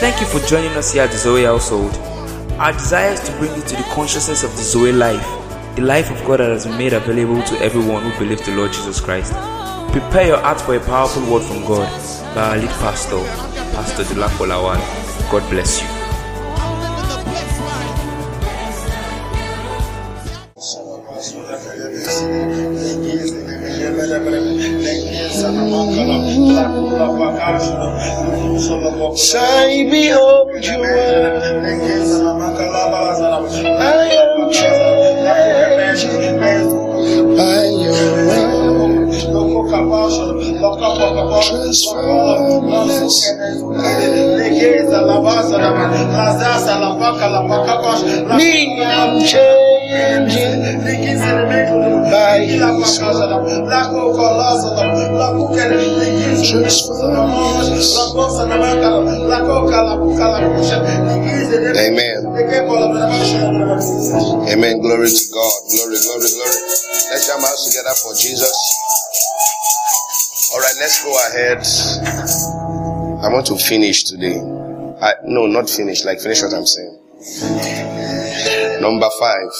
Thank you for joining us here at the Zoe household. Our desire is to bring you to the consciousness of the Zoe life, the life of God that has been made available to everyone who believes the Lord Jesus Christ. Prepare your heart for a powerful word from God by our lead pastor, Pastor Dolapo Lawal. God bless you. Me, I'm changing by his Amen. Amen. Glory to God. Glory, glory, glory. Let's jam hands together for Jesus. All right, let's go ahead. I want to finish today. I, no, not finish, like finish what I'm saying. Number five.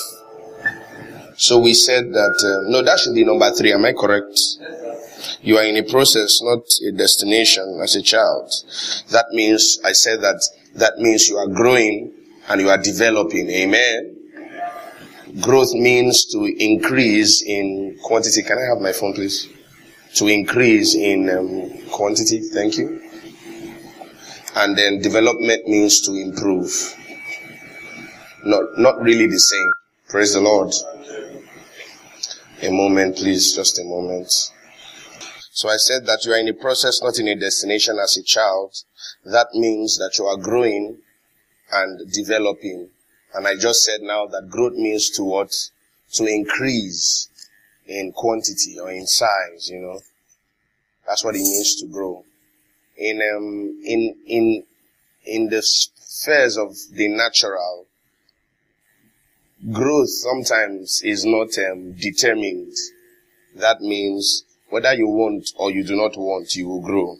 So we said that, uh, no, that should be number three. Am I correct? You are in a process, not a destination as a child. That means, I said that, that means you are growing and you are developing. Amen. Growth means to increase in quantity. Can I have my phone, please? To increase in um, quantity. Thank you. And then development means to improve. Not, not really the same. Praise the Lord. A moment, please. Just a moment. So I said that you are in a process, not in a destination as a child. That means that you are growing and developing. And I just said now that growth means to what? To increase in quantity or in size, you know. That's what it means to grow. In, um, in, in, in the spheres of the natural, growth sometimes is not um, determined. That means whether you want or you do not want, you will grow.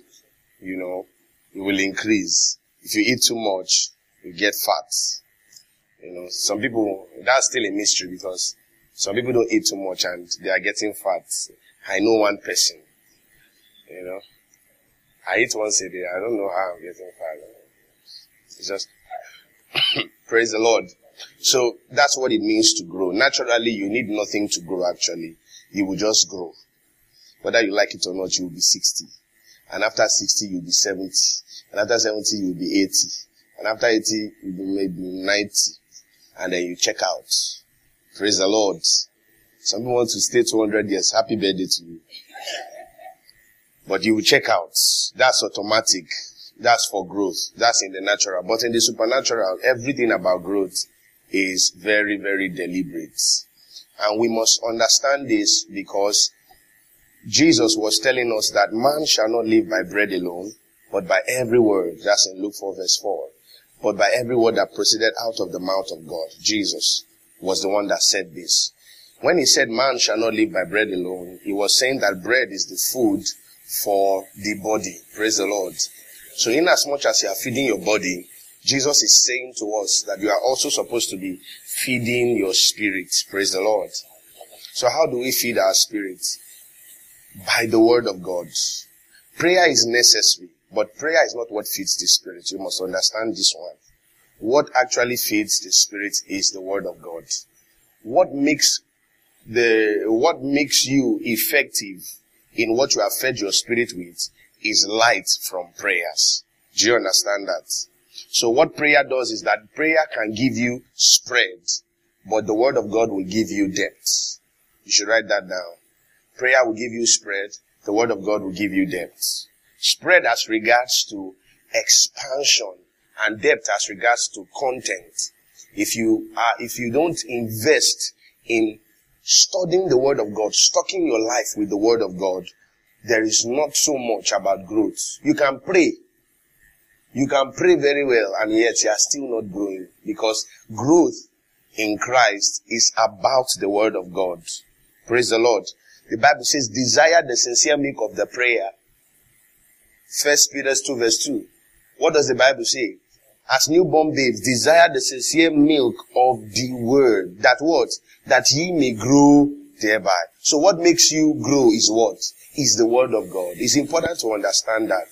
You know, you will increase. If you eat too much, you get fat. You know, some people, that's still a mystery because some people don't eat too much and they are getting fat. I know one person, you know, I eat once a day. I don't know how I'm getting fat. It's just, praise the Lord. So that's what it means to grow. Naturally, you need nothing to grow actually. You will just grow. Whether you like it or not, you will be 60. And after 60, you'll be 70. And after 70, you'll be 80. And after 80, you'll be maybe 90. And then you check out. Praise the Lord. Some people want to stay 200 years. Happy birthday to you. But you will check out. That's automatic. That's for growth. That's in the natural. But in the supernatural, everything about growth is very, very deliberate. And we must understand this because Jesus was telling us that man shall not live by bread alone, but by every word. That's in Luke 4 verse 4. But by every word that proceeded out of the mouth of God. Jesus was the one that said this. When he said man shall not live by bread alone, he was saying that bread is the food for the body. Praise the Lord. So in as much as you are feeding your body, Jesus is saying to us that you are also supposed to be feeding your spirit. Praise the Lord. So how do we feed our spirit? By the word of God. Prayer is necessary, but prayer is not what feeds the spirit. You must understand this one. What actually feeds the spirit is the word of God. What makes the, what makes you effective in what you have fed your spirit with is light from prayers. Do you understand that? So what prayer does is that prayer can give you spread, but the word of God will give you depth. You should write that down. Prayer will give you spread, the word of God will give you depth. Spread as regards to expansion and depth as regards to content. If you are, if you don't invest in studying the word of God, stocking your life with the word of God, there is not so much about growth. You can pray. You can pray very well and yet you are still not growing because growth in Christ is about the word of God. Praise the Lord. The Bible says, desire the sincere milk of the prayer. First Peter 2 verse 2. What does the Bible say? As newborn babes, desire the sincere milk of the word. That what? That ye may grow thereby. So what makes you grow is what? Is the word of God. It's important to understand that.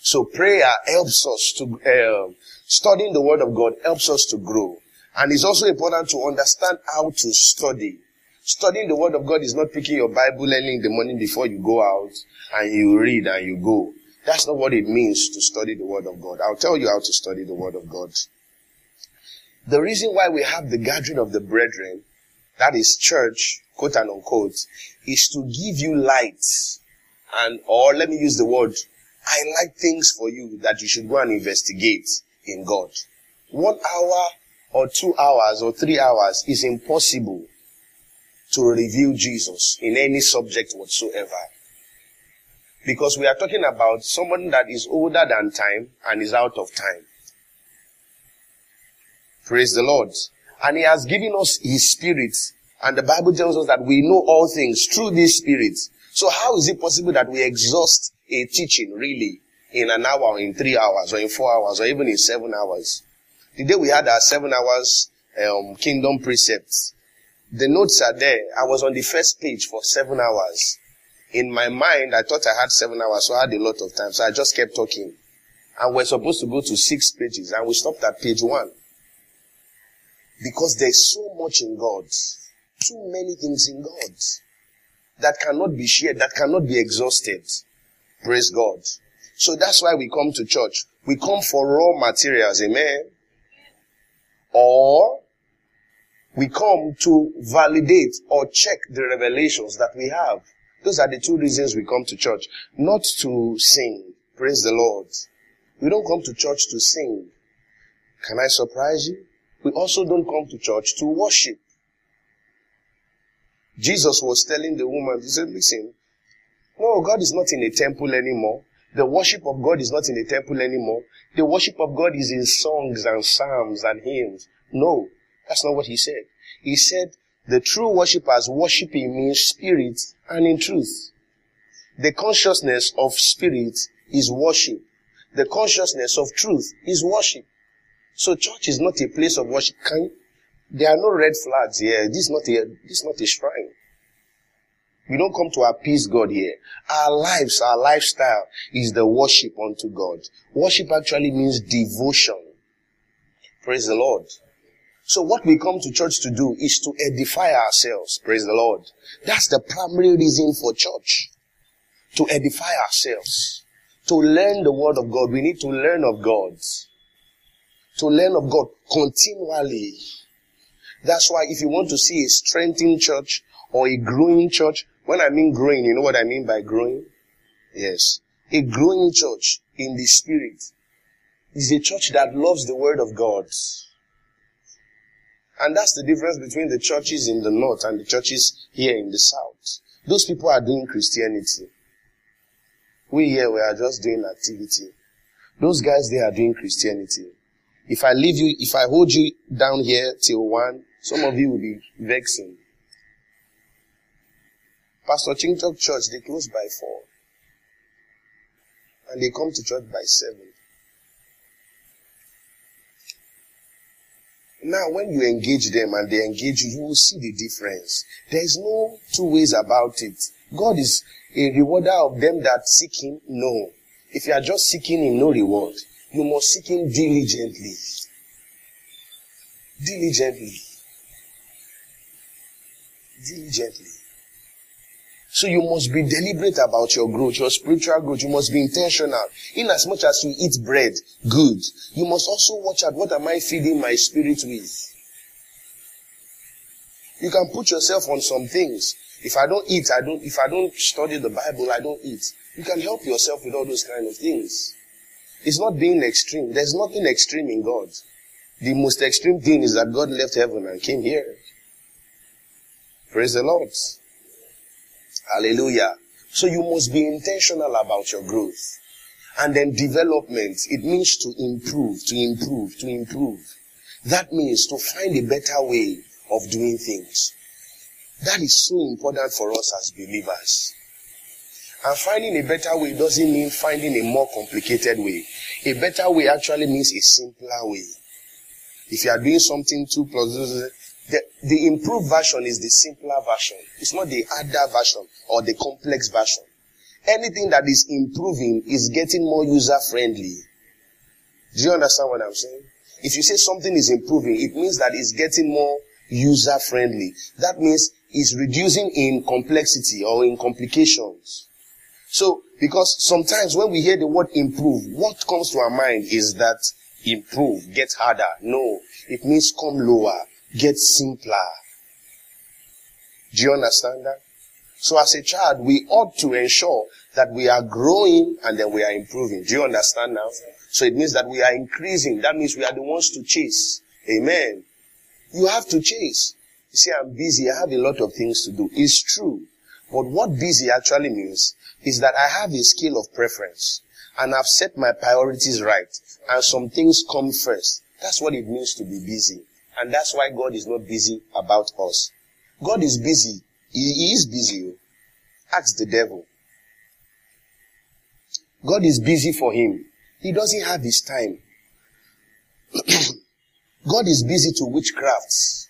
So prayer helps us to, uh, studying the word of God helps us to grow. And it's also important to understand how to study. Studying the word of God is not picking your Bible early in the morning before you go out and you read and you go. That's not what it means to study the Word of God. I'll tell you how to study the Word of God. The reason why we have the gathering of the brethren, that is church, quote and unquote, is to give you light and, or let me use the word, highlight things for you that you should go and investigate in God. One hour or two hours or three hours is impossible to reveal Jesus in any subject whatsoever. Because we are talking about someone that is older than time and is out of time. Praise the Lord. And He has given us His Spirit. And the Bible tells us that we know all things through this Spirit. So how is it possible that we exhaust a teaching really in an hour, or in three hours, or in four hours, or even in seven hours? The day we had our seven hours um, kingdom precepts, the notes are there. I was on the first page for seven hours in my mind, I thought I had seven hours, so I had a lot of time. So I just kept talking. And we're supposed to go to six pages, and we stopped at page one. Because there's so much in God. Too many things in God. That cannot be shared, that cannot be exhausted. Praise God. So that's why we come to church. We come for raw materials, amen? Or we come to validate or check the revelations that we have. Those are the two reasons we come to church. Not to sing. Praise the Lord. We don't come to church to sing. Can I surprise you? We also don't come to church to worship. Jesus was telling the woman, he said, listen, no, God is not in a temple anymore. The worship of God is not in a temple anymore. The worship of God is in songs and psalms and hymns. No, that's not what he said. He said, the true worshippers worshiping means spirit and in truth. The consciousness of spirit is worship. The consciousness of truth is worship. So church is not a place of worship. Can, there are no red flags here. This is not a, this is not a shrine. We don't come to appease God here. Our lives, our lifestyle is the worship unto God. Worship actually means devotion. Praise the Lord. So what we come to church to do is to edify ourselves. Praise the Lord. That's the primary reason for church. To edify ourselves. To learn the word of God. We need to learn of God. To learn of God continually. That's why if you want to see a strengthened church or a growing church, when I mean growing, you know what I mean by growing? Yes. A growing church in the spirit is a church that loves the word of God and that's the difference between the churches in the north and the churches here in the south. Those people are doing Christianity. We here, we are just doing activity. Those guys, they are doing Christianity. If I leave you, if I hold you down here till one, some of you will be vexing. Pastor Chingchok Church, they close by four. And they come to church by seven. Now, when you engage them and they engage you, you will see the difference. There is no two ways about it. God is a rewarder of them that seek Him. No. If you are just seeking Him, no reward. You must seek Him diligently. Diligently. Diligently. So you must be deliberate about your growth, your spiritual growth. You must be intentional. In as much as you eat bread, good. You must also watch out what am I feeding my spirit with. You can put yourself on some things. If I don't eat, I don't, if I don't study the Bible, I don't eat. You can help yourself with all those kind of things. It's not being extreme. There's nothing extreme in God. The most extreme thing is that God left heaven and came here. Praise the Lord. Hallelujah. So you must be intentional about your growth. And then development, it means to improve, to improve, to improve. That means to find a better way of doing things. That is so important for us as believers. And finding a better way doesn't mean finding a more complicated way. A better way actually means a simpler way. If you are doing something two plus the, the improved version is the simpler version. It's not the other version or the complex version. Anything that is improving is getting more user friendly. Do you understand what I'm saying? If you say something is improving, it means that it's getting more user friendly. That means it's reducing in complexity or in complications. So, because sometimes when we hear the word improve, what comes to our mind is that improve, get harder. No, it means come lower, get simpler. Do you understand that? So as a child, we ought to ensure that we are growing and then we are improving. Do you understand now? So it means that we are increasing. That means we are the ones to chase. Amen. You have to chase. You see, I'm busy. I have a lot of things to do. It's true. But what busy actually means is that I have a scale of preference and I've set my priorities right and some things come first. That's what it means to be busy. And that's why God is not busy about us. God is busy. He, he is busy. Oh. Ask the devil. God is busy for him. He doesn't have his time. God is busy to witchcrafts.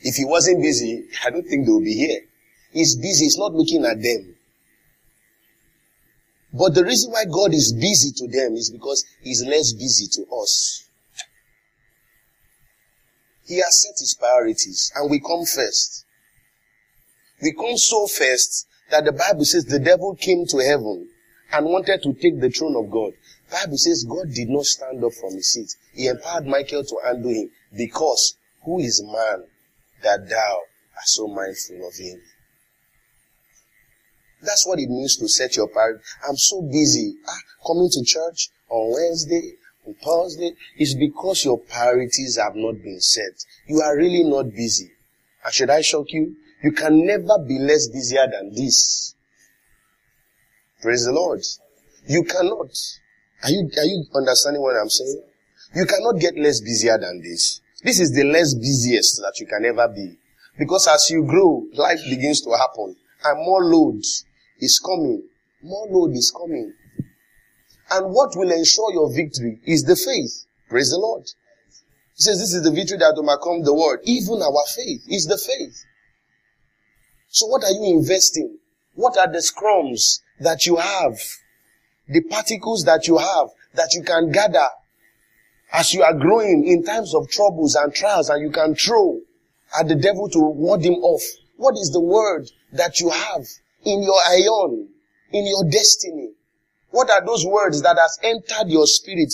If he wasn't busy, I don't think they would be here. He's busy. He's not looking at them. But the reason why God is busy to them is because he's less busy to us. He has set his priorities and we come first. We come so first that the Bible says the devil came to heaven and wanted to take the throne of God. Bible says God did not stand up from his seat. He empowered Michael to undo him because who is man that thou art so mindful of him? That's what it means to set your priority. I'm so busy. Ah, coming to church on Wednesday, Thursday. It's because your priorities have not been set. You are really not busy. And should I shock you? You can never be less busier than this. Praise the Lord. You cannot. Are you, are you understanding what I'm saying? You cannot get less busier than this. This is the less busiest that you can ever be. Because as you grow, life begins to happen and more load is coming. More load is coming. And what will ensure your victory is the faith. Praise the Lord. He says this is the victory that will overcome the world. Even our faith is the faith. So what are you investing? What are the scrums that you have? The particles that you have that you can gather as you are growing in times of troubles and trials and you can throw at the devil to ward him off. What is the word that you have in your ion, in your destiny? What are those words that has entered your spirit?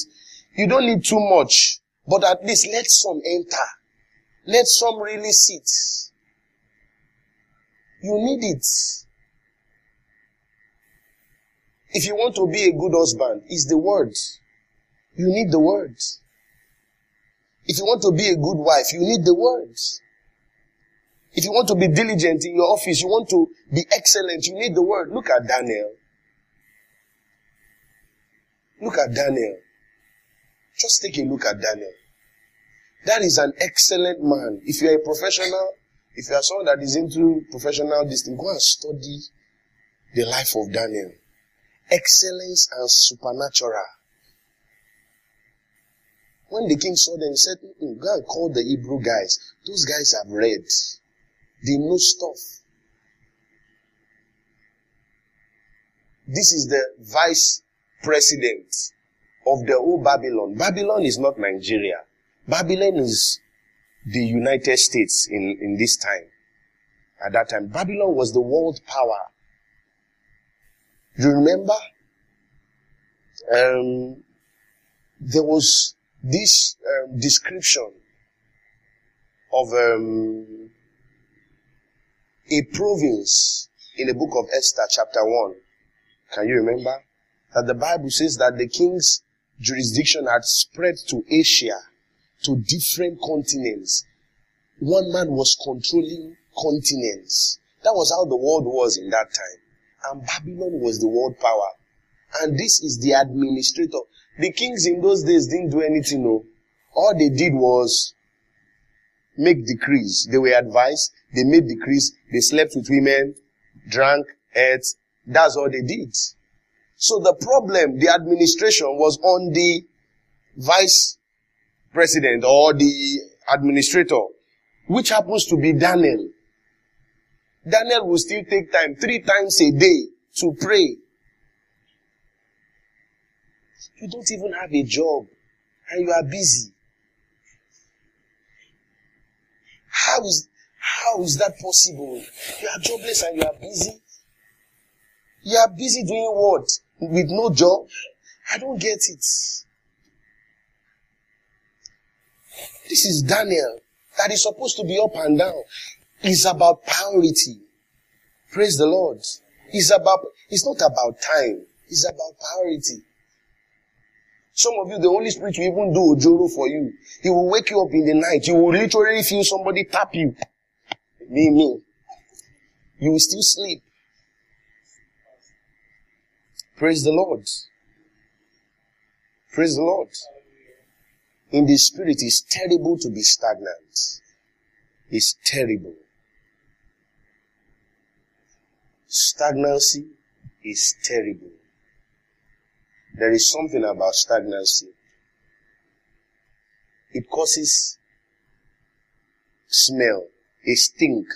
You don't need too much, but at least let some enter. Let some really sit. You need it. If you want to be a good husband, it's the words. You need the words. If you want to be a good wife, you need the words. If you want to be diligent in your office, you want to be excellent, you need the word. Look at Daniel. Look at Daniel. Just take a look at Daniel. That is an excellent man. If you are a professional, if you are someone that is into professional distance, go and study the life of Daniel. Excellence and supernatural. When the king saw them, he said, go and call the Hebrew guys. Those guys have read. They know stuff. This is the vice president of the whole Babylon. Babylon is not Nigeria. Babylon is the United States in, in this time. At that time, Babylon was the world power. You remember? Um, there was this um, description of um, a province in the book of Esther, chapter 1. Can you remember? That the Bible says that the king's jurisdiction had spread to Asia, to different continents. One man was controlling continents. That was how the world was in that time. And Babylon was the world power. And this is the administrator. The kings in those days didn't do anything, no. All they did was make decrees. They were advised, they made decrees, they slept with women, drank, ate, That's all they did. So the problem, the administration was on the vice president or the administrator, which happens to be Daniel. Daniel will still take time three times a day to pray. You don't even have a job and you are busy. How is, how is that possible? You are jobless and you are busy. You are busy doing what? With no job? I don't get it. This is Daniel that is supposed to be up and down. It's about priority. Praise the Lord. It's about, it's not about time. It's about priority. Some of you, the Holy Spirit will even do ojoro for you. He will wake you up in the night. You will literally feel somebody tap you. Me, me. You will still sleep. Praise the Lord. Praise the Lord. In the spirit, it's terrible to be stagnant. It's terrible. Stagnancy is terrible. There is something about stagnancy. It causes smell, a stink.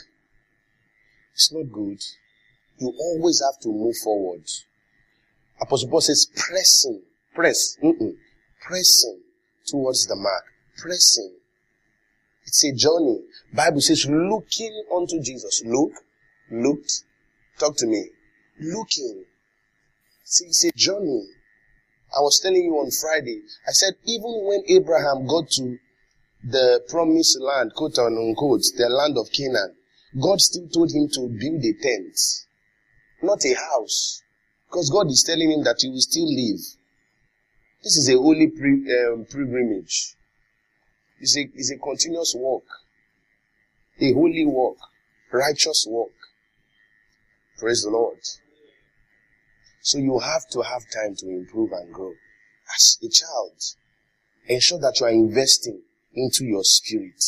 It's not good. You always have to move forward. Apostle Paul says pressing, press, pressing towards the mark, pressing. It's a journey. Bible says looking unto Jesus. Look, looked, talk to me. Looking. See, it's a journey. I was telling you on Friday, I said even when Abraham got to the promised land, quote unquote, the land of Canaan, God still told him to build a tent, not a house. Because God is telling him that he will still live. This is a holy um, pilgrimage. It's a, it's a continuous walk. A holy walk. Righteous walk. Praise the Lord. So you have to have time to improve and grow. As a child, ensure that you are investing into your spirit.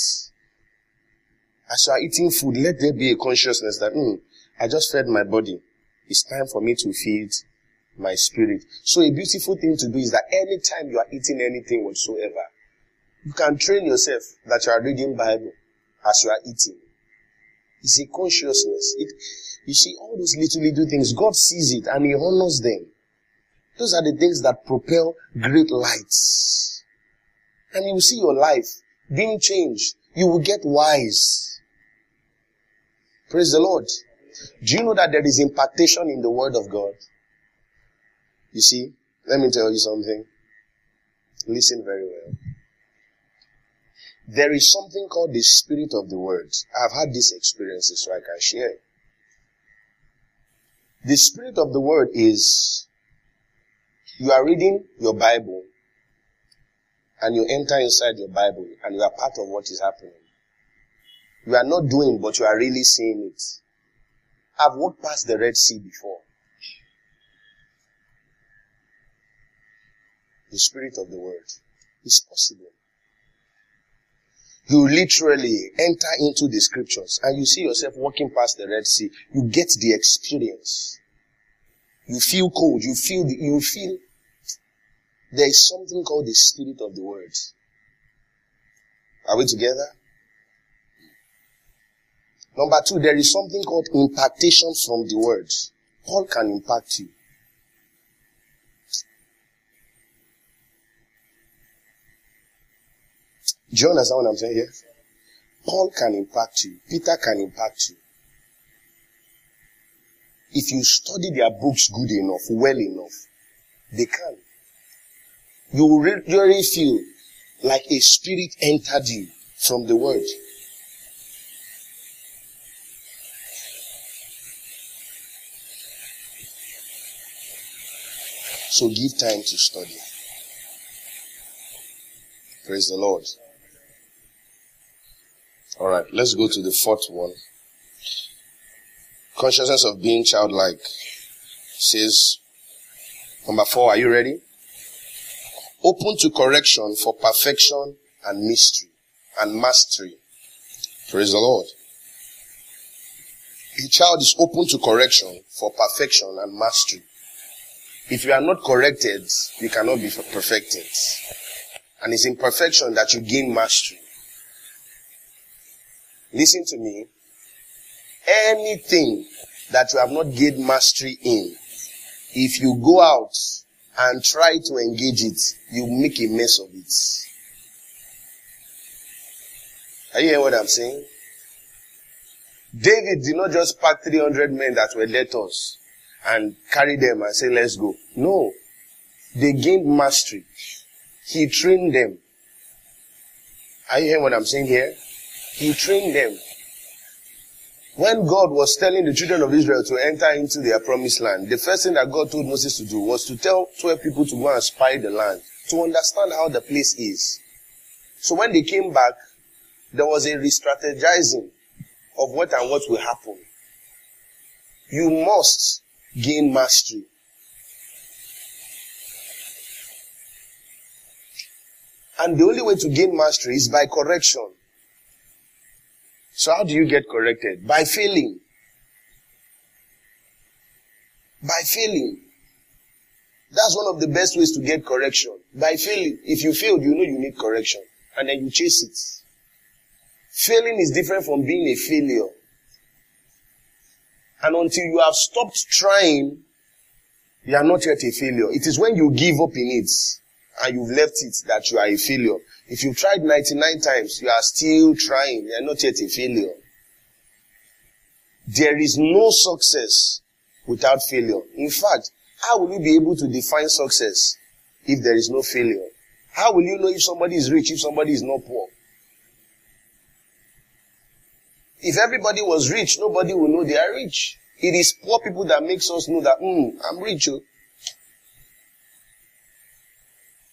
As you are eating food, let there be a consciousness that, hmm, I just fed my body. It's time for me to feed my spirit. So a beautiful thing to do is that anytime you are eating anything whatsoever, you can train yourself that you are reading Bible as you are eating. It's a consciousness. It, you see, all those little, little things, God sees it and He honors them. Those are the things that propel great lights. And you will see your life being changed. You will get wise. Praise the Lord. Do you know that there is impartation in the Word of God? You see, let me tell you something. Listen very well. There is something called the Spirit of the Word. I've had these experiences, so I can share. The spirit of the word is you are reading your Bible and you enter inside your Bible and you are part of what is happening. You are not doing, but you are really seeing it. I've walked past the Red Sea before. The spirit of the word is possible. You literally enter into the scriptures and you see yourself walking past the Red Sea. You get the experience. You feel cold. You feel, the, you feel, there is something called the spirit of the word. Are we together? Number two, there is something called impartation from the word. Paul can impact you. Do you understand what I'm saying here? Paul can impact you. Peter can impact you. If you study their books good enough, well enough, they can. You will really feel like a spirit entered you from the word. So give time to study. Praise the Lord. All right, let's go to the fourth one. Consciousness of being childlike says, number four, are you ready? Open to correction for perfection and mystery and mastery. Praise the Lord. A child is open to correction for perfection and mastery. If you are not corrected, you cannot be perfected. And it's in perfection that you gain mastery. Listen to me. Anything that you have not gained mastery in, if you go out and try to engage it, you make a mess of it. Are you hearing what I'm saying? David did not just pack 300 men that were debtors and carry them and say, let's go. No. They gained mastery. He trained them. Are you hearing what I'm saying here? He trained them. When God was telling the children of Israel to enter into their promised land, the first thing that God told Moses to do was to tell 12 people to go and spy the land, to understand how the place is. So when they came back, there was a re-strategizing of what and what will happen. You must gain mastery. And the only way to gain mastery is by correction. So how do you get corrected? By failing. By failing. That's one of the best ways to get correction. By failing. If you failed, you know you need correction. And then you chase it. Failing is different from being a failure. And until you have stopped trying, you are not yet a failure. It is when you give up in it and you've left it that you are a failure. If you've tried 99 times, you are still trying. You are not yet a failure. There is no success without failure. In fact, how will you be able to define success if there is no failure? How will you know if somebody is rich if somebody is not poor? If everybody was rich, nobody will know they are rich. It is poor people that makes us know that, hmm, I'm rich. Oh.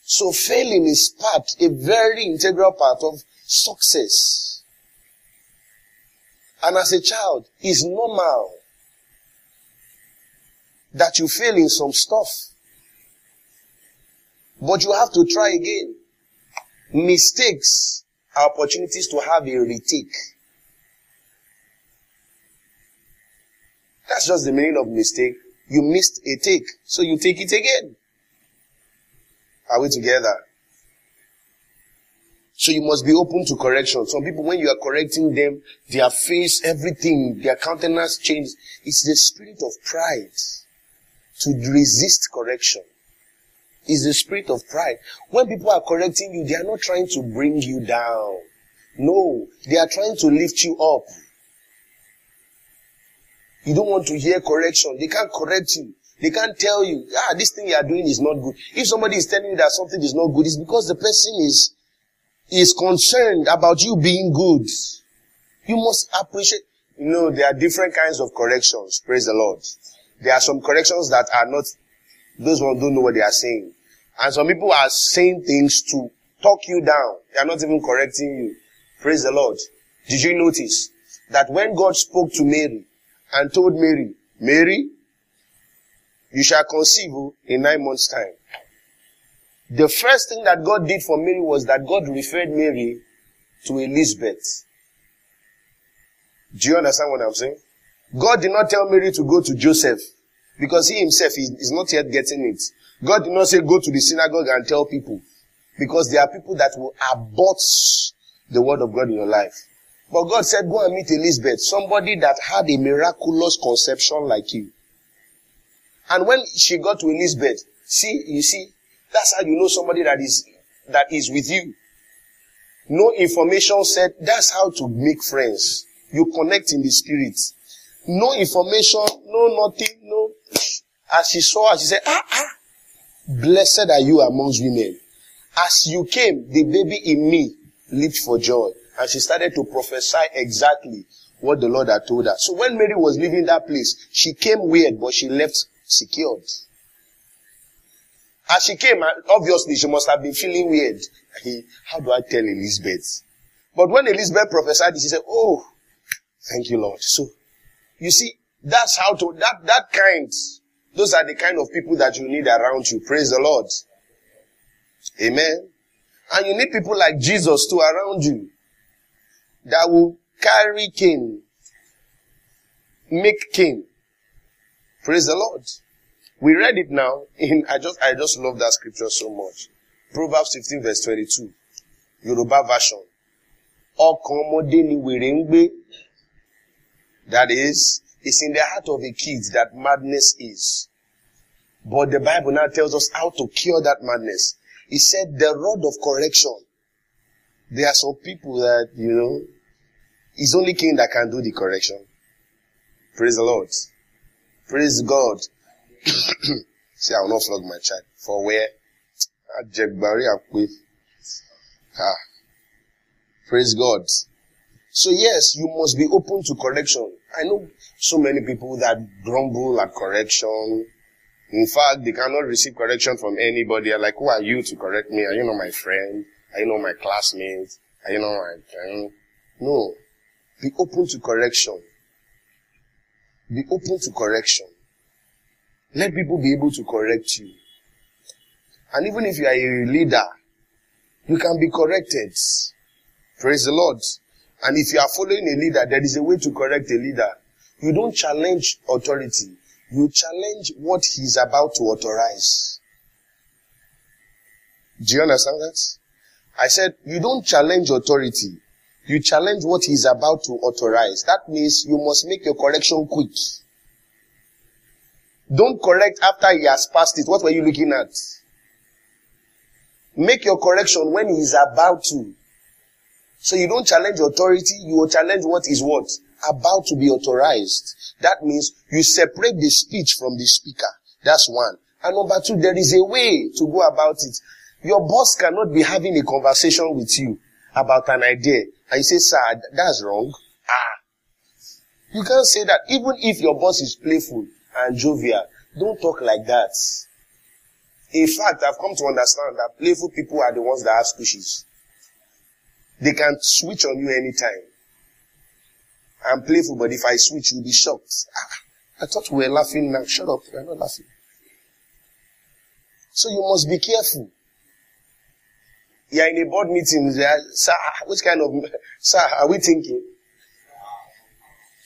So failing is part, a very integral part of success. And as a child, it's normal that you fail in some stuff. But you have to try again. Mistakes are opportunities to have a retake. That's just the meaning of mistake. You missed a take, so you take it again. Are we together? So you must be open to correction. Some people, when you are correcting them, their face, everything, their countenance changes. It's the spirit of pride to resist correction. It's the spirit of pride. When people are correcting you, they are not trying to bring you down. No, they are trying to lift you up. You don't want to hear correction. They can't correct you. They can't tell you, ah, this thing you are doing is not good. If somebody is telling you that something is not good, it's because the person is, is concerned about you being good. You must appreciate, you know, there are different kinds of corrections. Praise the Lord. There are some corrections that are not, those ones don't know what they are saying. And some people are saying things to talk you down. They are not even correcting you. Praise the Lord. Did you notice that when God spoke to Mary and told Mary, Mary, you shall conceive oh, in nine months time. The first thing that God did for Mary was that God referred Mary to Elizabeth. Do you understand what I'm saying? God did not tell Mary to go to Joseph because he himself is, is not yet getting it. God did not say go to the synagogue and tell people because there are people that will abort the word of God in your life. But God said go and meet Elizabeth, somebody that had a miraculous conception like you. And when she got to Elizabeth, see, you see, that's how you know somebody that is, that is with you. No information said, that's how to make friends. You connect in the spirit. No information, no nothing, no. As she saw her, she said, ah, ah, blessed are you amongst women. As you came, the baby in me leaped for joy. And she started to prophesy exactly what the Lord had told her. So when Mary was leaving that place, she came weird, but she left secured. As she came, obviously she must have been feeling weird. How do I tell Elizabeth? But when Elizabeth prophesied, she said, Oh, thank you, Lord. So, you see, that's how to, that, that kind, those are the kind of people that you need around you. Praise the Lord. Amen. And you need people like Jesus too around you that will carry Cain make king. Praise the Lord. We read it now in, I just, I just love that scripture so much. Proverbs 15 verse 22. Yoruba version. That is, it's in the heart of a kid that madness is. But the Bible now tells us how to cure that madness. It said the rod of correction. There are some people that, you know, it's only king that can do the correction. Praise the Lord. Praise God. See, I will not flog my child. For where? Ah. Praise God. So yes, you must be open to correction. I know so many people that grumble at correction. In fact, they cannot receive correction from anybody. They're like, who are you to correct me? Are you not my friend? Are you not my classmate? Are you not my friend? No. Be open to correction. Be open to correction. Let people be able to correct you. And even if you are a leader, you can be corrected. Praise the Lord. And if you are following a leader, there is a way to correct a leader. You don't challenge authority. You challenge what he's about to authorize. Do you understand that? I said, you don't challenge authority. You challenge what he's about to authorize. That means you must make your correction quick. Don't correct after he has passed it. What were you looking at? Make your correction when he is about to. So you don't challenge authority, you will challenge what is what? About to be authorized. That means you separate the speech from the speaker. That's one. And number two, there is a way to go about it. Your boss cannot be having a conversation with you about an idea. And you say, sir, that's wrong. Ah. You can't say that. Even if your boss is playful and jovial, don't talk like that. In fact, I've come to understand that playful people are the ones that have squishes. They can switch on you anytime. I'm playful, but if I switch, you'll be shocked. Ah, I thought we were laughing now. Shut up. We're not laughing. So you must be careful. You're in a board meeting. Sir, which kind of, sir, are we thinking?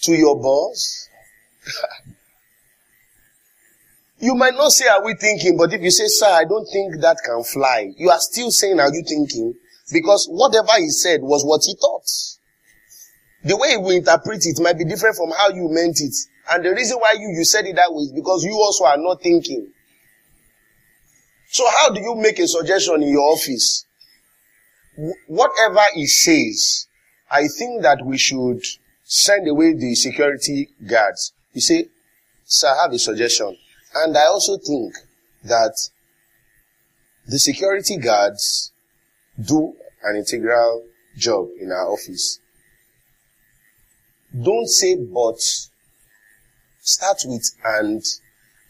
To your boss? you might not say, are we thinking? But if you say, sir, I don't think that can fly, you are still saying, are you thinking? Because whatever he said was what he thought. The way we interpret it might be different from how you meant it. And the reason why you, you said it that way is because you also are not thinking. So how do you make a suggestion in your office? Whatever he says, I think that we should send away the security guards. You say, sir, I have a suggestion. And I also think that the security guards do an integral job in our office. Don't say but. Start with and.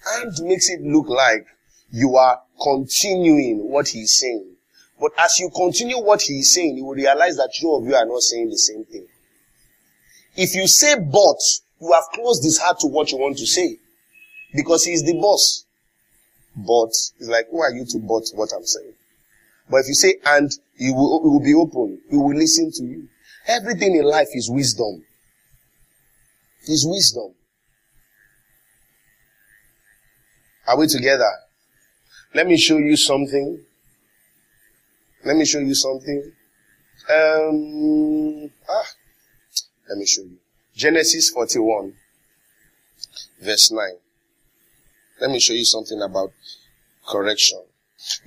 And makes it look like you are continuing what he's saying. But as you continue what he is saying, you will realize that two of you are not saying the same thing. If you say but, you have closed his heart to what you want to say. Because he is the boss. But, it's like, who are you to but what I'm saying? But if you say and, he will, he will be open. He will listen to you. Everything in life is wisdom. Is wisdom. Are we together? Let me show you something let me show you something. Um, ah, let me show you. Genesis 41, verse 9. Let me show you something about correction.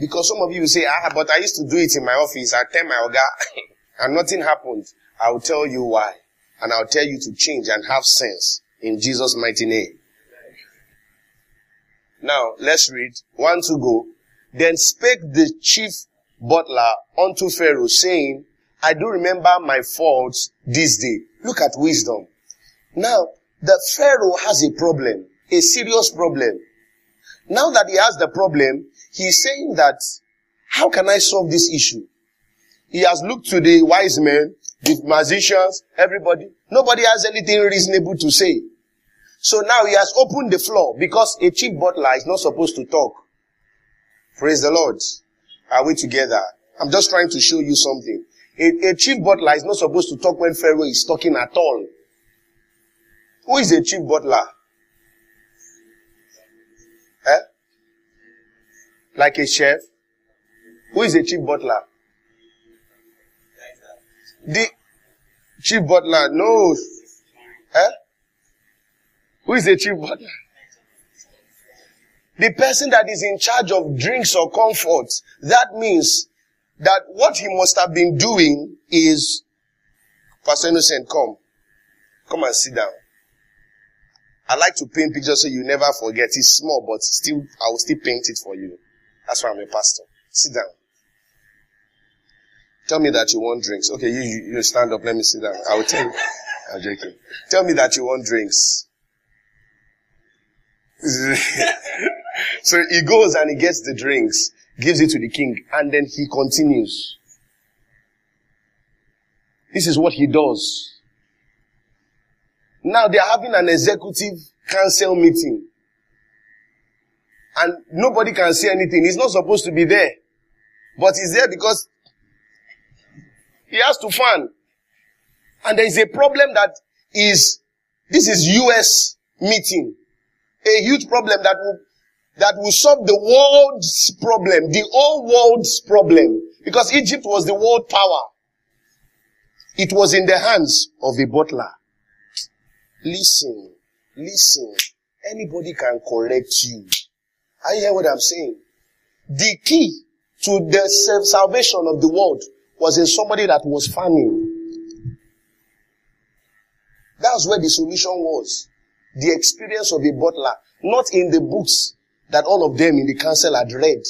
Because some of you will say, ah, but I used to do it in my office. I tell my oga, and nothing happened. I will tell you why. And I'll tell you to change and have sense in Jesus' mighty name. Now, let's read. One to go. Then spake the chief butler unto Pharaoh, saying, I do remember my faults this day. Look at wisdom. Now, the Pharaoh has a problem, a serious problem. Now that he has the problem, he's saying that, how can I solve this issue? He has looked to the wise men, the magicians, everybody. Nobody has anything reasonable to say. So now he has opened the floor because a chief butler is not supposed to talk. Praise the Lord. Are we together? I'm just trying to show you something. A, a chief butler is not supposed to talk when Pharaoh is talking at all. Who is a chief butler? Eh? Like a chef? Who is a chief butler? The chief butler, no. Eh? Who is a chief butler? The person that is in charge of drinks or comfort. That means that what he must have been doing is, Pastor Innocent, come. Come and sit down. I like to paint pictures so you never forget. It's small, but still, I will still paint it for you. That's why I'm a pastor. Sit down. Tell me that you want drinks. Okay, you, you, you stand up. Let me sit down. I will tell you. I'm joking. Tell me that you want drinks. so he goes and he gets the drinks, gives it to the king, and then he continues. This is what he does. Now they are having an executive council meeting. And nobody can say anything. He's not supposed to be there. But he's there because he has to fund. And there is a problem that is, this is US meeting. A huge problem that will, that will solve the world's problem, the whole world's problem. Because Egypt was the world power. It was in the hands of a butler. Listen, listen. Anybody can correct you. I hear what I'm saying. The key to the salvation of the world was in somebody that was farming. That's where the solution was. The experience of a butler, not in the books that all of them in the council had read.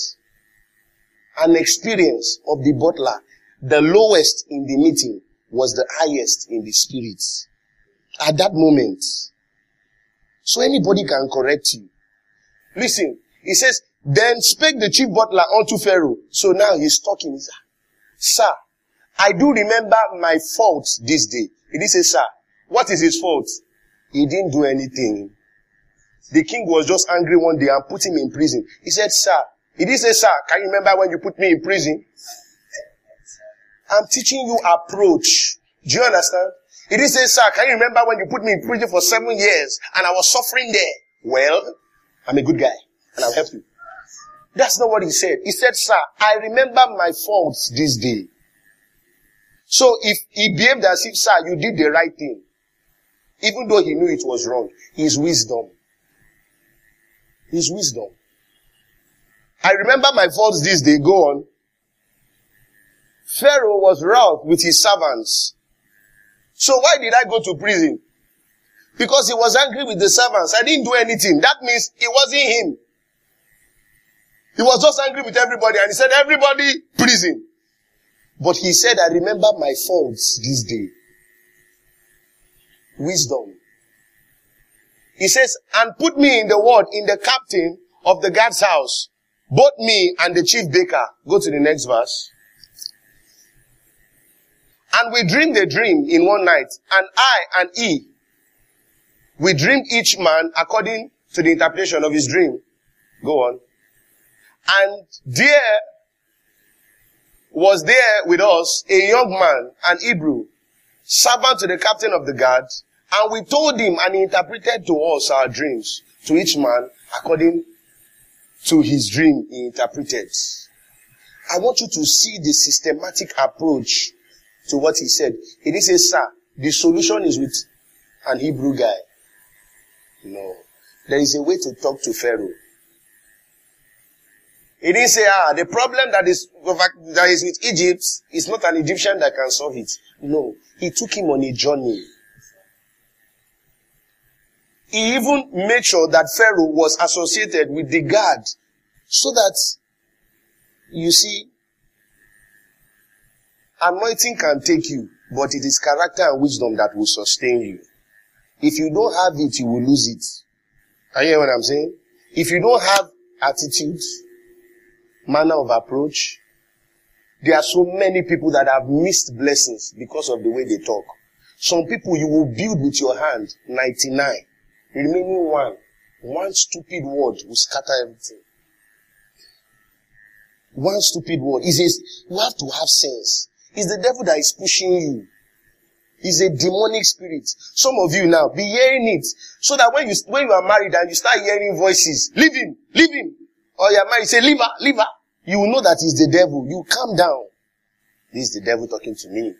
An experience of the butler, the lowest in the meeting was the highest in the spirits. At that moment. So anybody can correct you. Listen, he says, then spake the chief butler unto Pharaoh. So now he's talking. Sir, I do remember my faults this day. He didn't say, sir, what is his fault? He didn't do anything. The king was just angry one day and put him in prison. He said, sir, he didn't say, sir, can you remember when you put me in prison? I'm teaching you approach. Do you understand? He didn't say, sir, can you remember when you put me in prison for seven years and I was suffering there? Well, I'm a good guy and I'll help you. That's not what he said. He said, sir, I remember my faults this day. So if he behaved as if, sir, you did the right thing, even though he knew it was wrong, his wisdom. His wisdom. I remember my faults this day. Go on. Pharaoh was wroth with his servants. So why did I go to prison? Because he was angry with the servants. I didn't do anything. That means it wasn't him. He was just angry with everybody and he said, everybody prison. But he said, I remember my faults this day. Wisdom. He says, and put me in the ward in the captain of the guard's house. Both me and the chief baker. Go to the next verse. And we dreamed a dream in one night. And I and he, we dreamed each man according to the interpretation of his dream. Go on. And there was there with us a young man, an Hebrew, servant to the captain of the guard, and we told him and he interpreted to us our dreams, to each man according to his dream he interpreted. I want you to see the systematic approach to what he said. He didn't say, sir, the solution is with an Hebrew guy. No. There is a way to talk to Pharaoh. He didn't say, ah, the problem that is, that is with Egypt is not an Egyptian that can solve it. No. He took him on a journey. He even made sure that Pharaoh was associated with the guard so that, you see, anointing can take you, but it is character and wisdom that will sustain you. If you don't have it, you will lose it. Are you hear what I'm saying? If you don't have attitude, manner of approach. There are so many people that have missed blessings because of the way they talk. Some people you will build with your hand 99. Remaining one. One stupid word will scatter everything. One stupid word. He says, you have to have sense. It's the devil that is pushing you. It's a demonic spirit. Some of you now, be hearing it. So that when you, when you are married and you start hearing voices, leave him, leave him. Or you're married, say, leave her, leave her. You will know that it's the devil. You calm down. This is the devil talking to me.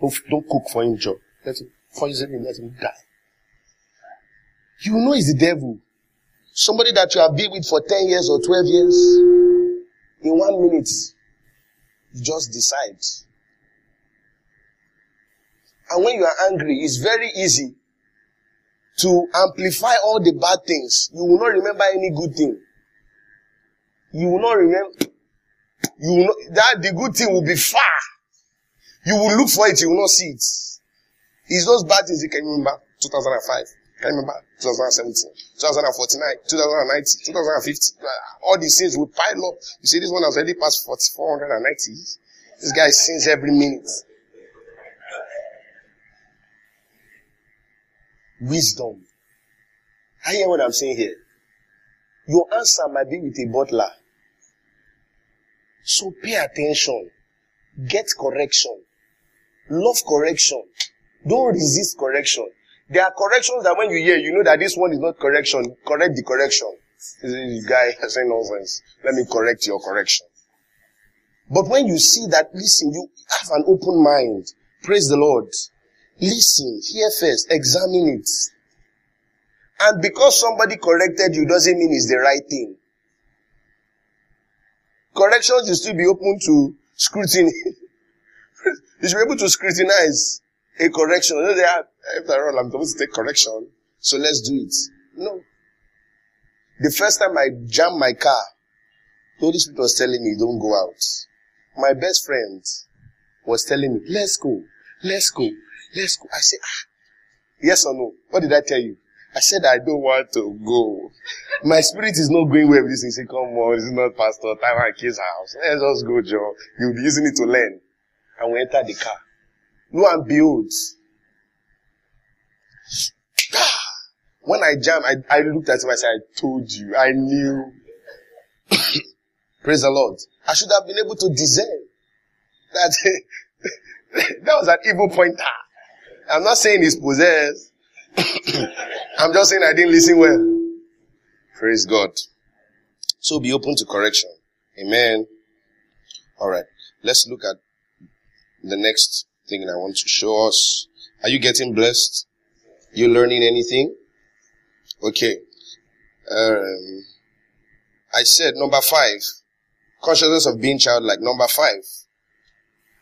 Don't, don't cook for him, Joe. Let him, poison him, let him die. You know it's the devil. Somebody that you have been with for 10 years or 12 years. In one minute, you just decide. And when you are angry, it's very easy to amplify all the bad things. You will not remember any good thing. You will not remember, you will not, that the good thing will be far. You will look for it, you will not see it. It's those bad things you can remember. 2005. Can remember? 2017, 2049, 2090, 2050. Ah, all these things will pile up. You see, this one has already passed 490. This guy sins every minute. Wisdom. I hear what I'm saying here. Your answer might be with a butler. So pay attention. Get correction. Love correction. Don't resist correction. There are corrections that when you hear, you know that this one is not correction. Correct the correction. This guy saying nonsense. Let me correct your correction. But when you see that, listen, you have an open mind. Praise the Lord. Listen, hear first, examine it. And because somebody corrected you doesn't mean it's the right thing. Corrections you still be open to scrutiny. you should be able to scrutinize a correction. You know, they are, after all, I'm supposed to take correction, so let's do it. No. The first time I jammed my car, the Holy Spirit was telling me, don't go out. My best friend was telling me, let's go, let's go, let's go. I said, ah, yes or no? What did I tell you? I said, I don't want to go. My spirit is not going where this. He said, come on, this is not pastor, time and kid's house. Let's just go, Joe. You'll be using it to learn. And we entered the car. Lo and behold, when I jammed, I, I looked at him, I said, I told you, I knew. Praise the Lord. I should have been able to discern that that was an evil pointer. I'm not saying he's possessed. I'm just saying I didn't listen well. Praise God. So be open to correction. Amen. Alright. Let's look at the next thing I want to show us. Are you getting blessed? You learning anything? Okay. Um, I said number five, consciousness of being childlike. Number five,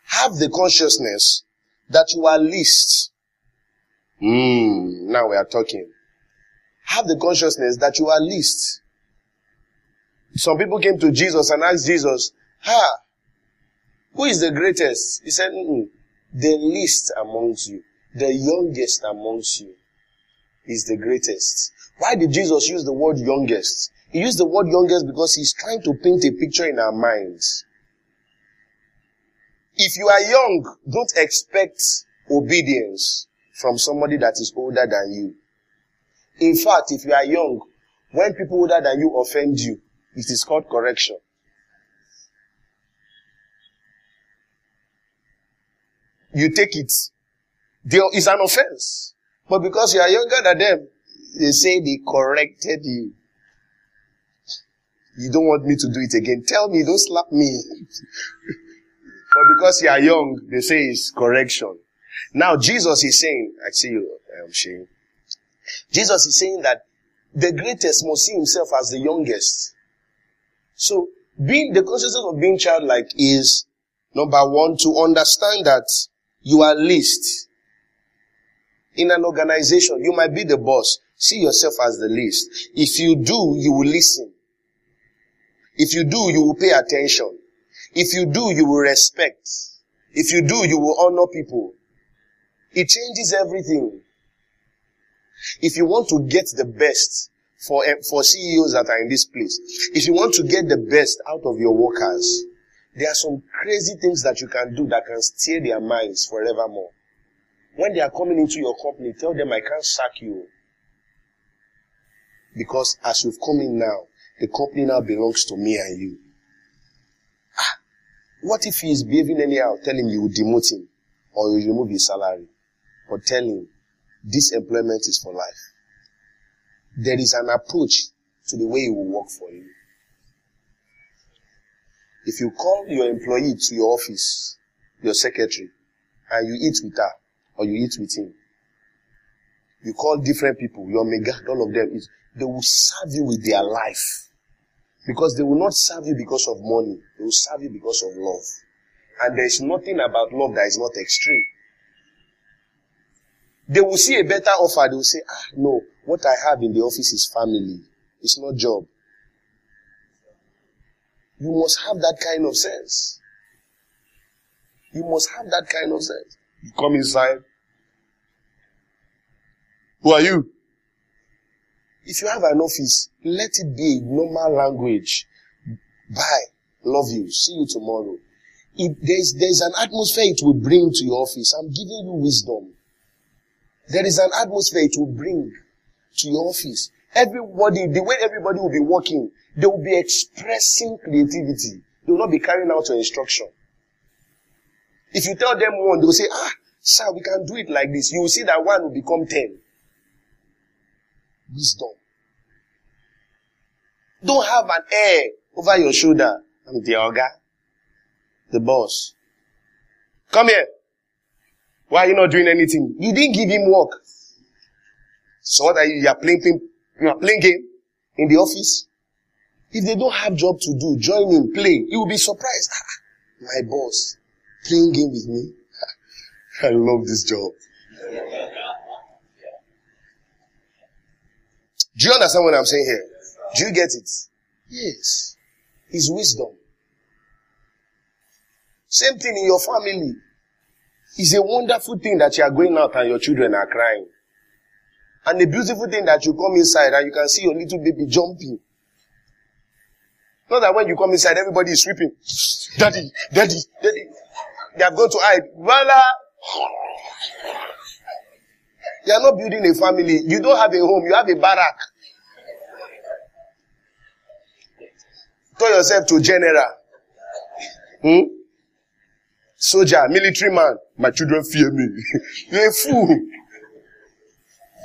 have the consciousness that you are least. Hmm, now we are talking. Have the consciousness that you are least. Some people came to Jesus and asked Jesus, ha, who is the greatest? He said, mm the least amongst you, the youngest amongst you is the greatest. Why did Jesus use the word youngest? He used the word youngest because he's trying to paint a picture in our minds. If you are young, don't expect obedience from somebody that is older than you. In fact, if you are young, when people older than you offend you, it is called correction. You take it. There is an offense. But because you are younger than them, they say they corrected you. You don't want me to do it again. Tell me, don't slap me. but because you are young, they say it's correction. Now Jesus is saying, I see you, I'm um, saying. Jesus is saying that the greatest must see himself as the youngest. So, being, the consciousness of being childlike is, number one, to understand that you are least. In an organization, you might be the boss. See yourself as the least. If you do, you will listen. If you do, you will pay attention. If you do, you will respect. If you do, you will honor people. It changes everything. If you want to get the best for, for CEOs that are in this place, if you want to get the best out of your workers, there are some crazy things that you can do that can steer their minds forevermore. When they are coming into your company, tell them I can't sack you. Because as you've come in now, the company now belongs to me and you. Ah, What if he is behaving anyhow? Tell him you will demote him or you remove his salary. Or tell him this employment is for life. There is an approach to the way he will work for you. If you call your employee to your office, your secretary, and you eat with her or you eat with him, you call different people, your mega, all of them, they will serve you with their life. Because they will not serve you because of money. They will serve you because of love. And there is nothing about love that is not extreme. They will see a better offer. They will say, ah, no, what I have in the office is family. It's not job. You must have that kind of sense. You must have that kind of sense. You come inside. Who are you? If you have an office, let it be normal language. Bye. Love you. See you tomorrow. If there's, there's an atmosphere it will bring to your office. I'm giving you wisdom. There is an atmosphere it will bring to your office. Everybody, the way everybody will be working, they will be expressing creativity. They will not be carrying out your instruction. If you tell them one, they will say, ah, sir, we can do it like this. You will see that one will become ten. Wisdom. Don't have an air over your shoulder. I'm the ogre, the boss. Come here. Why are you not doing anything? You didn't give him work. So what are you? You are playing, you are playing game in the office. If they don't have job to do, join in, play. He will be surprised. Ah, my boss playing game with me. I love this job. Do you understand what I'm saying here? Do you get it? Yes. It's wisdom. Same thing in your family. It's a wonderful thing that you are going out and your children are crying. And a beautiful thing that you come inside and you can see your little baby jumping. Not that when you come inside, everybody is sweeping. Daddy, daddy, daddy. They have gone to hide. Voila! You are not building a family. You don't have a home. You have a barrack. Call yourself to general. Hmm? Soldier, military man. My children fear me. You're a fool.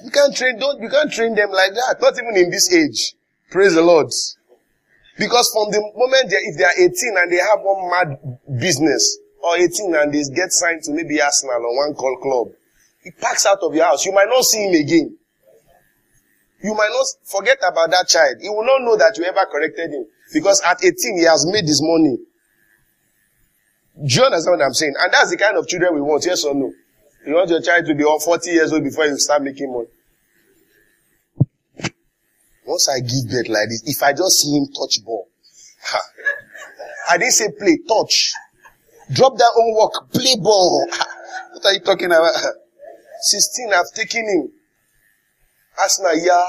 You can't train, don't, you can't train them like that. Not even in this age. Praise the Lord. Because from the moment they, if they are 18 and they have one mad business, or 18 and they get signed to maybe Arsenal or one call club, he packs out of your house. You might not see him again. You might not forget about that child. He will not know that you ever corrected him. Because at 18, he has made his money. Do you understand what I'm saying? And that's the kind of children we want, yes or no? You want your child to be 40 years old before you start making money. Once I give birth like this, if I just see him touch ball, ha, I didn't say play, touch. Drop that own work, play ball. What are you talking about? 16, I've taken him. Arsenal, yeah.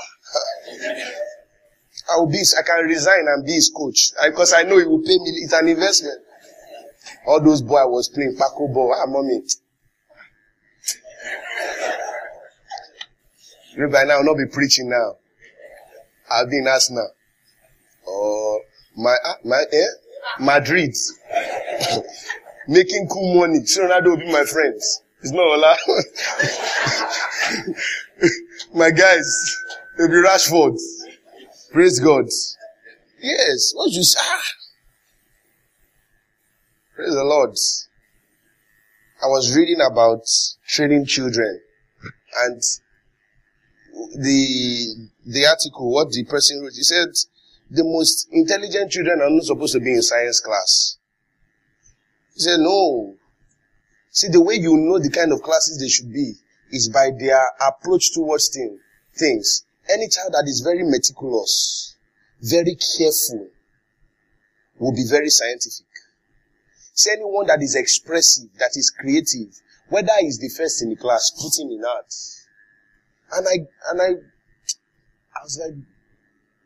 I will be, I can resign and be his coach. Because I know he will pay me. It's an investment. All those boys was playing Paco ball. Ah, mommy. By now I'll not be preaching now. I'll be in Arsenal. Or my, ah, my, eh? Madrid. Making cool money. Ronaldo will be my friends. It's not Ola. my guys, they'll be Rashford. Praise God. Yes. What you say? Ah. Praise the Lord. I was reading about training children and the, the article, what the person wrote, he said, the most intelligent children are not supposed to be in science class. He said, no. See, the way you know the kind of classes they should be is by their approach towards thing, things. Any child that is very meticulous, very careful, will be very scientific. See, anyone that is expressive, that is creative, whether he's the first in the class, put him in art. And I, and I, I was like,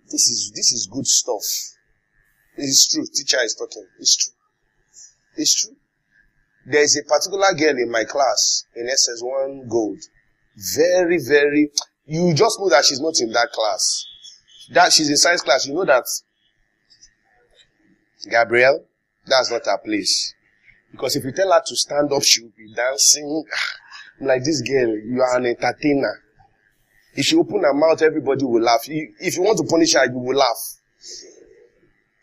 this is, this is good stuff. It's true. Teacher is talking. It's true. It's true. There is a particular girl in my class in SS1 Gold. Very, very, you just know that she's not in that class. That she's in science class. You know that Gabrielle, That's not her place. Because if you tell her to stand up, she'll be dancing. Like, this girl, you are an entertainer. If she open her mouth, everybody will laugh. If you want to punish her, you will laugh.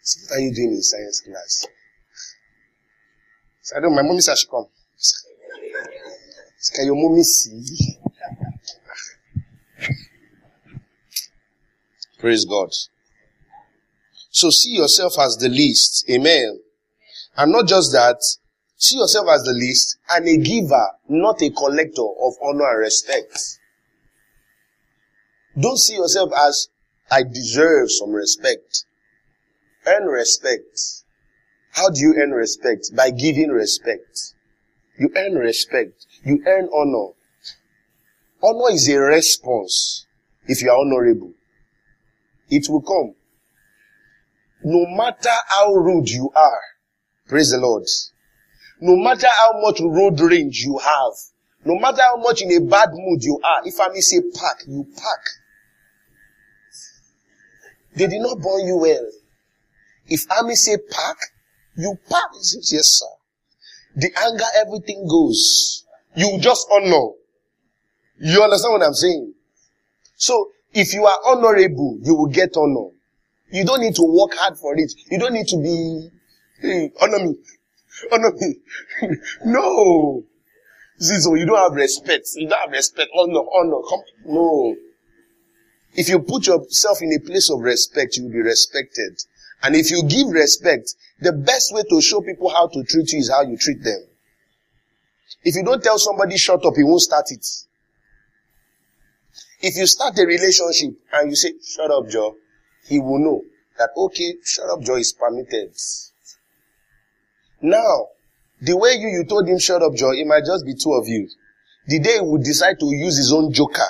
So what are you doing in science class? So I don't, my mommy said she come. Can your mommy see? Praise God. So see yourself as the least. Amen. And not just that, see yourself as the least and a giver, not a collector of honor and respect. Don't see yourself as I deserve some respect. Earn respect. How do you earn respect? By giving respect. You earn respect. You earn honor. Honor is a response if you are honorable. It will come. No matter how rude you are, praise the Lord. No matter how much road range you have, no matter how much in a bad mood you are, if I may say pack, you pack. They did not born you well. If may say pack, you pack. Yes, sir. The anger, everything goes. You just honor. You understand what I'm saying? So, if you are honorable, you will get honor. You don't need to work hard for it. You don't need to be, hey, honor me. Honor me. no. See, so you don't have respect. You don't have respect. Honor, honor. Come. No. If you put yourself in a place of respect, you will be respected. And if you give respect, the best way to show people how to treat you is how you treat them. If you don't tell somebody shut up, he won't start it. If you start a relationship and you say, shut up, Joe, he will know that, okay, shut up, Joe is permitted. Now, the way you, you told him shut up, Joe, it might just be two of you. The day he would decide to use his own joker,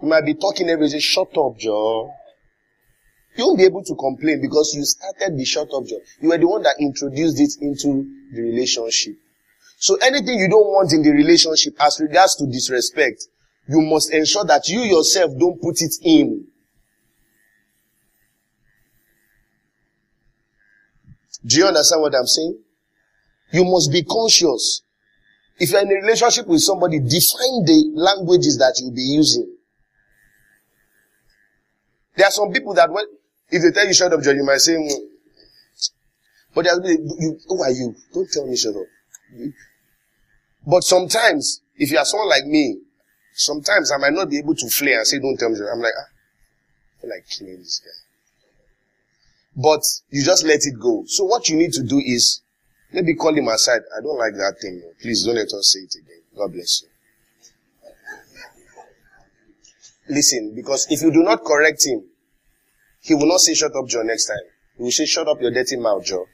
he might be talking every day, shut up, Joe. You won't be able to complain because you started the shut up, Joe. You were the one that introduced it into the relationship. So anything you don't want in the relationship as regards to disrespect, you must ensure that you yourself don't put it in. Do you understand what I'm saying? You must be conscious. If you're in a relationship with somebody, define the languages that you'll be using. There are some people that when, if they tell you shut up, John, you might say, mm. but there'll you, who are you? Don't tell me shut up. But sometimes, if you are someone like me, sometimes I might not be able to flare and say, don't tell me. I'm like, ah, I like killing this guy. But you just let it go. So what you need to do is, maybe call him aside. I don't like that thing. Please don't let us say it again. God bless you. Listen, because if you do not correct him, he will not say shut up Joe next time. He will say shut up your dirty mouth Joe.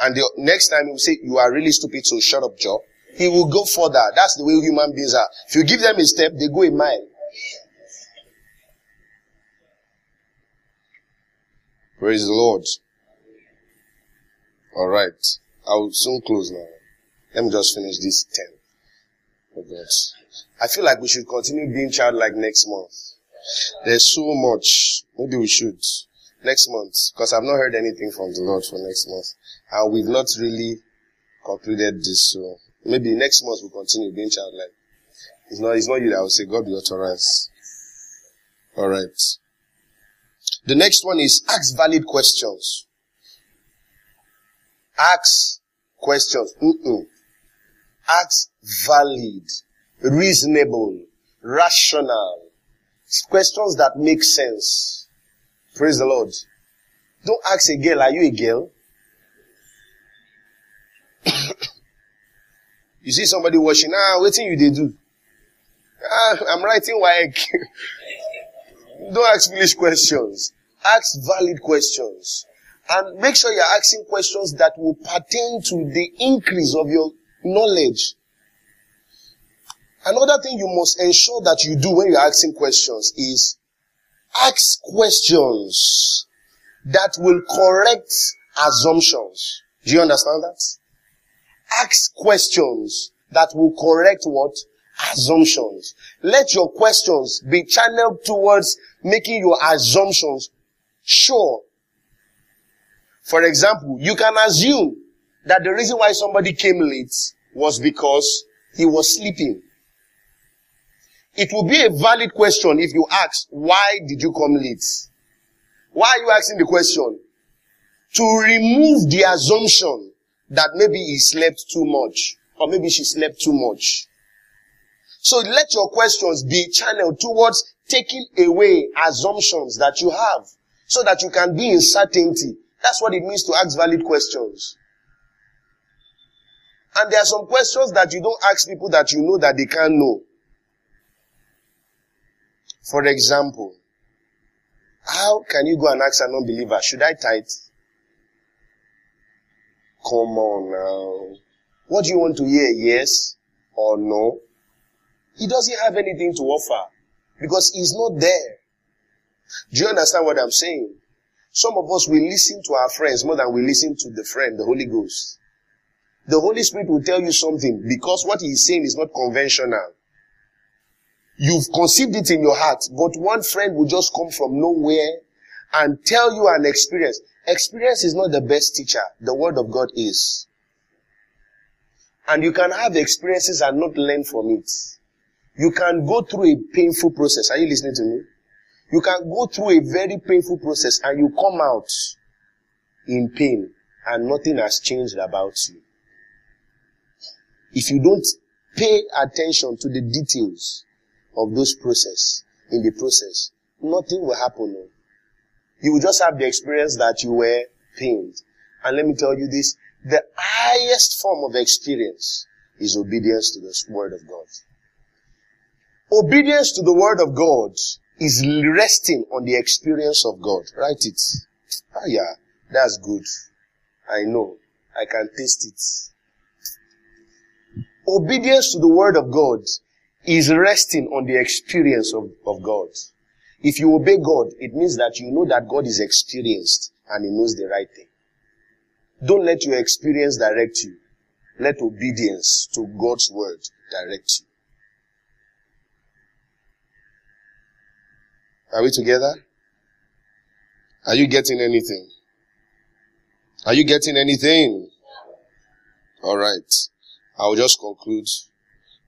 And the next time he will say you are really stupid so shut up Joe. He will go further. That's the way human beings are. If you give them a step, they go a mile. Praise the Lord. Alright. I'll soon close now. Let me just finish this 10. Oh God. I feel like we should continue being childlike next month. There's so much. Maybe we should. Next month. Because I've not heard anything from the Lord for next month. And we've not really concluded this. So maybe next month we'll continue being childlike. It's not, it's not you that will say, God be authorized. Alright. The next one is ask valid questions. Ask questions. Mm-mm. Ask valid, reasonable, rational, questions that make sense. Praise the Lord. Don't ask a girl, are you a girl? you see somebody washing, ah, waiting you they do. Ah, I'm writing why. Don't ask foolish questions. Ask valid questions. And make sure you're asking questions that will pertain to the increase of your knowledge. Another thing you must ensure that you do when you're asking questions is ask questions that will correct assumptions. Do you understand that? Ask questions that will correct what? Assumptions. Let your questions be channeled towards making your assumptions sure. For example, you can assume that the reason why somebody came late was because he was sleeping. It will be a valid question if you ask, why did you come late? Why are you asking the question? To remove the assumption that maybe he slept too much or maybe she slept too much. So let your questions be channeled towards taking away assumptions that you have so that you can be in certainty. That's what it means to ask valid questions. And there are some questions that you don't ask people that you know that they can't know. For example, how can you go and ask a non-believer, should I tithe? Come on now. What do you want to hear? Yes or no? He doesn't have anything to offer because he's not there. Do you understand what I'm saying? Some of us will listen to our friends more than we listen to the friend, the Holy Ghost. The Holy Spirit will tell you something because what he is saying is not conventional. You've conceived it in your heart, but one friend will just come from nowhere and tell you an experience. Experience is not the best teacher. The word of God is. And you can have experiences and not learn from it. You can go through a painful process. Are you listening to me? You can go through a very painful process and you come out in pain and nothing has changed about you. If you don't pay attention to the details, of those process, in the process, nothing will happen. No. You will just have the experience that you were pained. And let me tell you this, the highest form of experience is obedience to the word of God. Obedience to the word of God is resting on the experience of God. Write it. Ah, yeah, that's good. I know. I can taste it. Obedience to the word of God is resting on the experience of, of God. If you obey God, it means that you know that God is experienced and He knows the right thing. Don't let your experience direct you. Let obedience to God's word direct you. Are we together? Are you getting anything? Are you getting anything? Alright. I'll just conclude.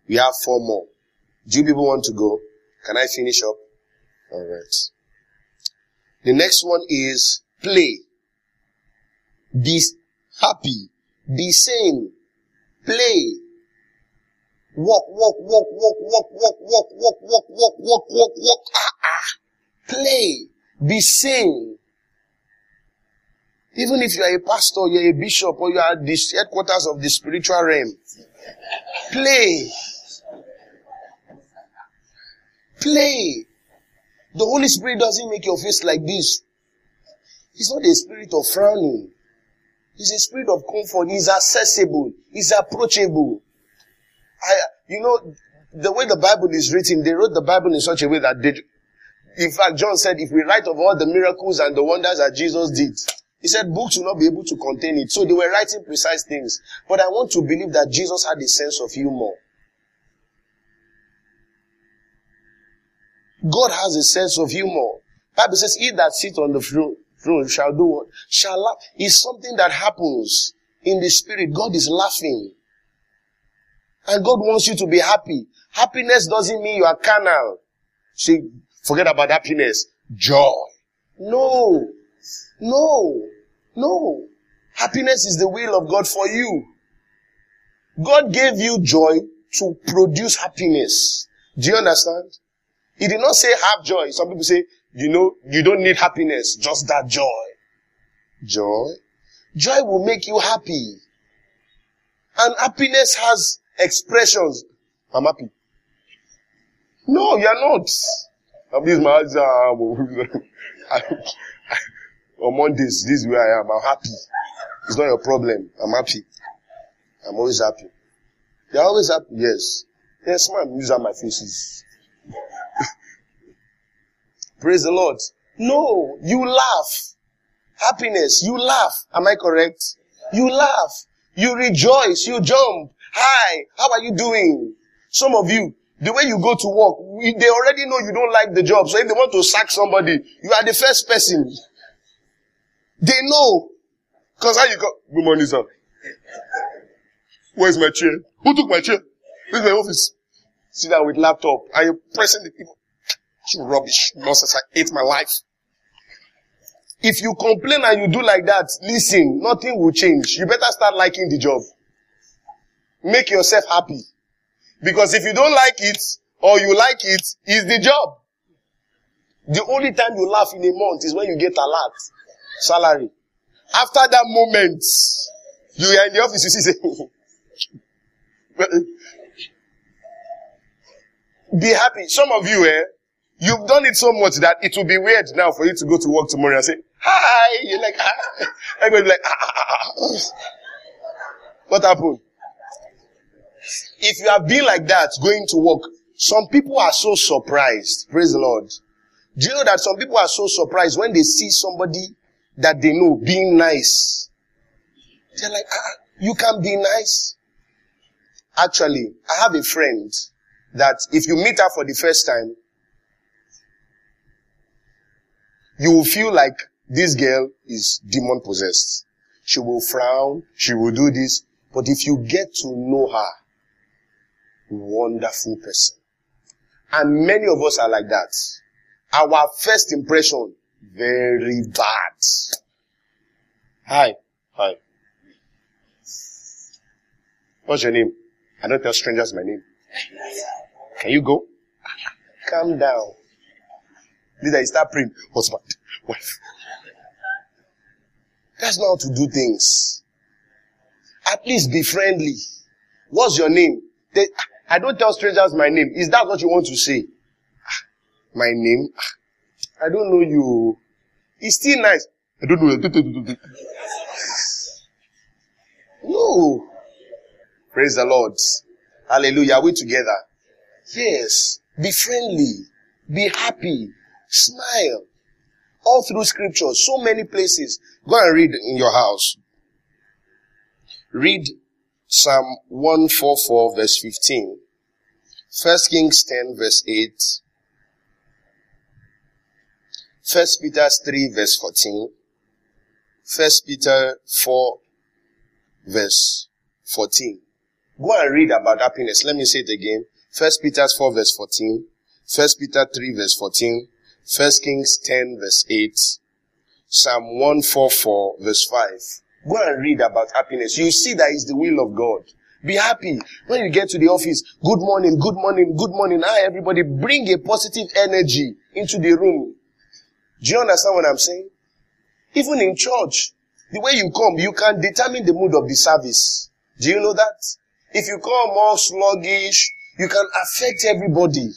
We have four more. Do you people want to go? Can I finish up? Alright. The next one is play. Be happy. Be sane. Play. Walk, walk, walk, walk, walk, walk, walk, walk, walk, walk, walk, walk, walk. Ah, ah. Play. Be sane. Even if you are a pastor, you're a bishop, or you are the headquarters of the spiritual realm, play. Play. The Holy Spirit doesn't make your face like this. He's not a spirit of frowning. He's a spirit of comfort. He's accessible. He's approachable. I, you know, the way the Bible is written, they wrote the Bible in such a way that they, in fact, John said, if we write of all the miracles and the wonders that Jesus did, he said books will not be able to contain it. So they were writing precise things. But I want to believe that Jesus had a sense of humor. God has a sense of humor. Bible says, he that sits on the throne, throne shall do what? Shall laugh. It's something that happens in the spirit. God is laughing. And God wants you to be happy. Happiness doesn't mean you are carnal. See, forget about happiness. Joy. No. No. No. Happiness is the will of God for you. God gave you joy to produce happiness. Do you understand? He did not say have joy. Some people say, you know, you don't need happiness, just that joy. Joy? Joy will make you happy. And happiness has expressions. I'm happy. No, you're not. This my On Mondays, this is where I am. I'm happy. It's not your problem. I'm happy. I'm always happy. You're always happy. Yes. Yes, man. These are my faces. Praise the Lord. No, you laugh. Happiness, you laugh. Am I correct? You laugh. You rejoice. You jump. Hi, how are you doing? Some of you, the way you go to work, they already know you don't like the job. So if they want to sack somebody, you are the first person. They know. Cause how you go? Good morning, sir. Where's my chair? Who took my chair? Where's my office? Sit down with laptop Are you're pressing the people. Rubbish nonsense. I hate my life. If you complain and you do like that, listen, nothing will change. You better start liking the job. Make yourself happy. Because if you don't like it, or you like it, it's the job. The only time you laugh in a month is when you get a lot salary. After that moment, you are in the office, you see, be happy. Some of you, eh, you've done it so much that it will be weird now for you to go to work tomorrow and say, hi, you're like, ah. Everybody like, ah, ah. ah. What happened? If you have been like that going to work, some people are so surprised. Praise the Lord. Do you know that some people are so surprised when they see somebody that they know being nice? They're like, ah, you can be nice. Actually, I have a friend that if you meet her for the first time, you will feel like this girl is demon possessed. She will frown. She will do this. But if you get to know her, wonderful person. And many of us are like that. Our first impression, very bad. Hi. Hi. What's your name? I don't tell strangers my name. Can you go? Calm down. Leader, you start praying. Husband, wife. That's not how to do things. At least be friendly. What's your name? They, I don't tell strangers my name. Is that what you want to say? Ah, my name? Ah, I don't know you. It's still nice. I don't know. No. Praise the Lord. Hallelujah. Are we together? Yes. Be friendly. Be happy. Smile. All through scripture. So many places. Go and read in your house. Read Psalm 144 verse 15. First Kings 10 verse 8. First Peter 3 verse 14. First Peter 4 verse 14. Go and read about happiness. Let me say it again. First Peter 4 verse 14. First Peter 3 verse 14. First Kings 10 verse 8. Psalm 144 verse 5. Go and read about happiness. You see that is the will of God. Be happy. When you get to the office, good morning, good morning, good morning. Hi everybody, bring a positive energy into the room. Do you understand what I'm saying? Even in church, the way you come, you can determine the mood of the service. Do you know that? If you come more sluggish, you can affect everybody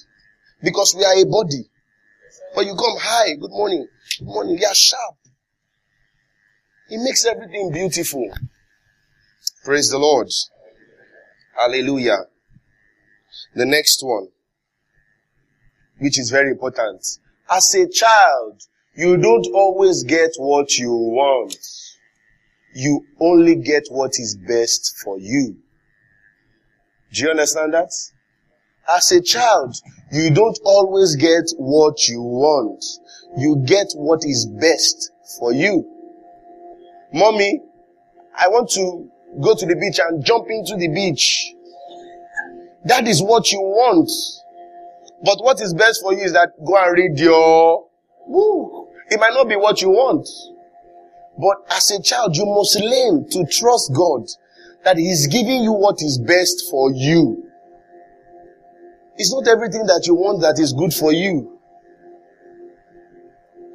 because we are a body. But you come, hi, good morning, good morning, you are sharp. It makes everything beautiful. Praise the Lord. Hallelujah. The next one, which is very important. As a child, you don't always get what you want. You only get what is best for you. Do you understand that? As a child, you don't always get what you want. You get what is best for you. Mommy, I want to go to the beach and jump into the beach. That is what you want. But what is best for you is that go and read your book. It might not be what you want. But as a child, you must learn to trust God that He is giving you what is best for you. It's not everything that you want that is good for you.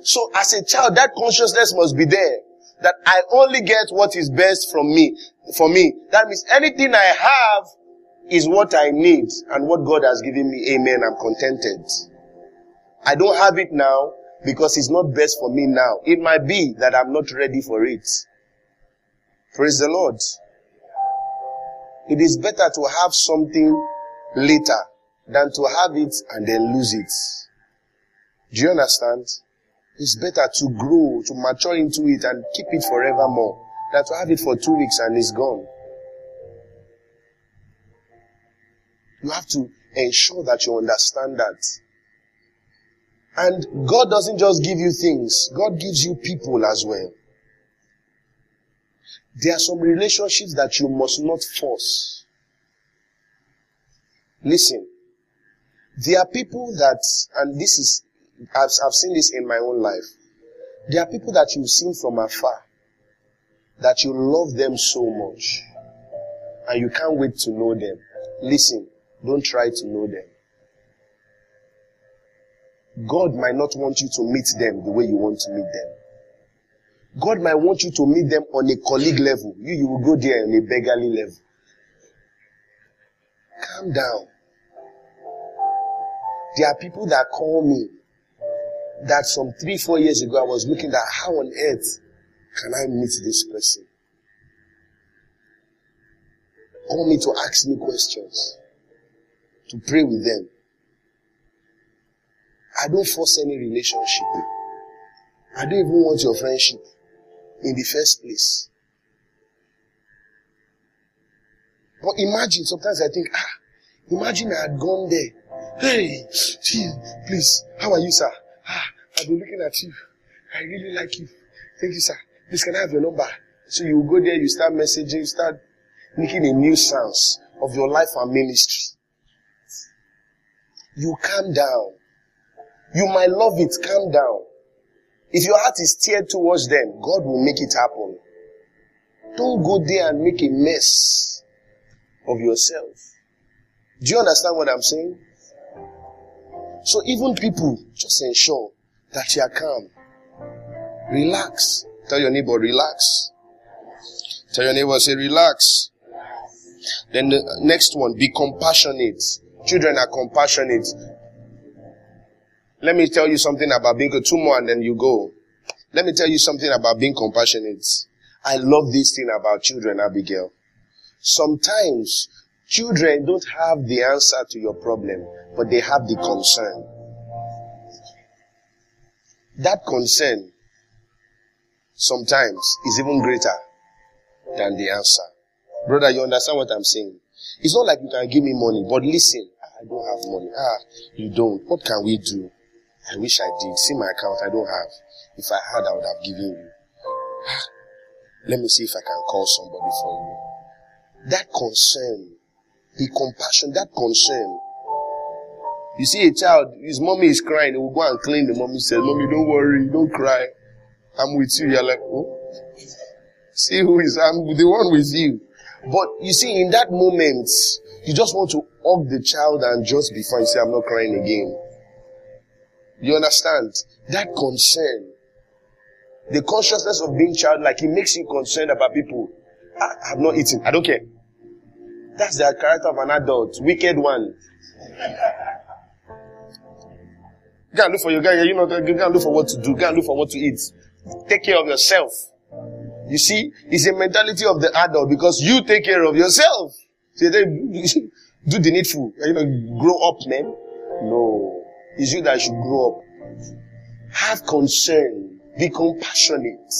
So as a child, that consciousness must be there that I only get what is best from me, for me. That means anything I have is what I need and what God has given me. Amen. I'm contented. I don't have it now because it's not best for me now. It might be that I'm not ready for it. Praise the Lord. It is better to have something later than to have it and then lose it. Do you understand? It's better to grow, to mature into it and keep it forevermore than to have it for two weeks and it's gone. You have to ensure that you understand that. And God doesn't just give you things, God gives you people as well. There are some relationships that you must not force. Listen. There are people that, and this is, I've, I've seen this in my own life. There are people that you've seen from afar, that you love them so much, and you can't wait to know them. Listen, don't try to know them. God might not want you to meet them the way you want to meet them. God might want you to meet them on a colleague level. You, you will go there on a beggarly level. Calm down. There are people that call me that some three, four years ago I was looking at how on earth can I meet this person? Call me to ask me questions, to pray with them. I don't force any relationship. I don't even want your friendship in the first place. But imagine, sometimes I think, ah, imagine I had gone there. Hey, please, how are you, sir? Ah, I've been looking at you. I really like you. Thank you, sir. Please, can I have your number? So you go there, you start messaging, you start making a new sense of your life and ministry. You calm down. You might love it, calm down. If your heart is steered towards them, God will make it happen. Don't go there and make a mess of yourself. Do you understand what I'm saying? So even people, just ensure that you are calm. Relax. Tell your neighbor, relax. Tell your neighbor, say, relax. Then the next one, be compassionate. Children are compassionate. Let me tell you something about being two more and then you go. Let me tell you something about being compassionate. I love this thing about children, Abigail. Sometimes children don't have the answer to your problem, but they have the concern. That concern sometimes is even greater than the answer. Brother, you understand what I'm saying? It's not like you can give me money, but listen, I don't have money. Ah, you don't. What can we do? I wish I did. See my account, I don't have. If I had, I would have given you. Let me see if I can call somebody for you. That concern, the compassion, that concern. You see a child, his mommy is crying, he will go and clean the mommy says, Mommy, don't worry, don't cry. I'm with you. You're like, oh. See who is, I'm the one with you. But you see, in that moment, you just want to hug the child and just be fine. Say, I'm not crying again. You understand? That concern. The consciousness of being childlike, it makes you concerned about people. Ah, I have not eaten. I don't care. That's the character of an adult. Wicked one. Go and look for your guy. You know, go and look for what to do. Go and look for what to eat. Take care of yourself. You see, it's a mentality of the adult because you take care of yourself. So they do the needful. You know, grow up, man. No. It's you that should grow up. Have concern. Be compassionate.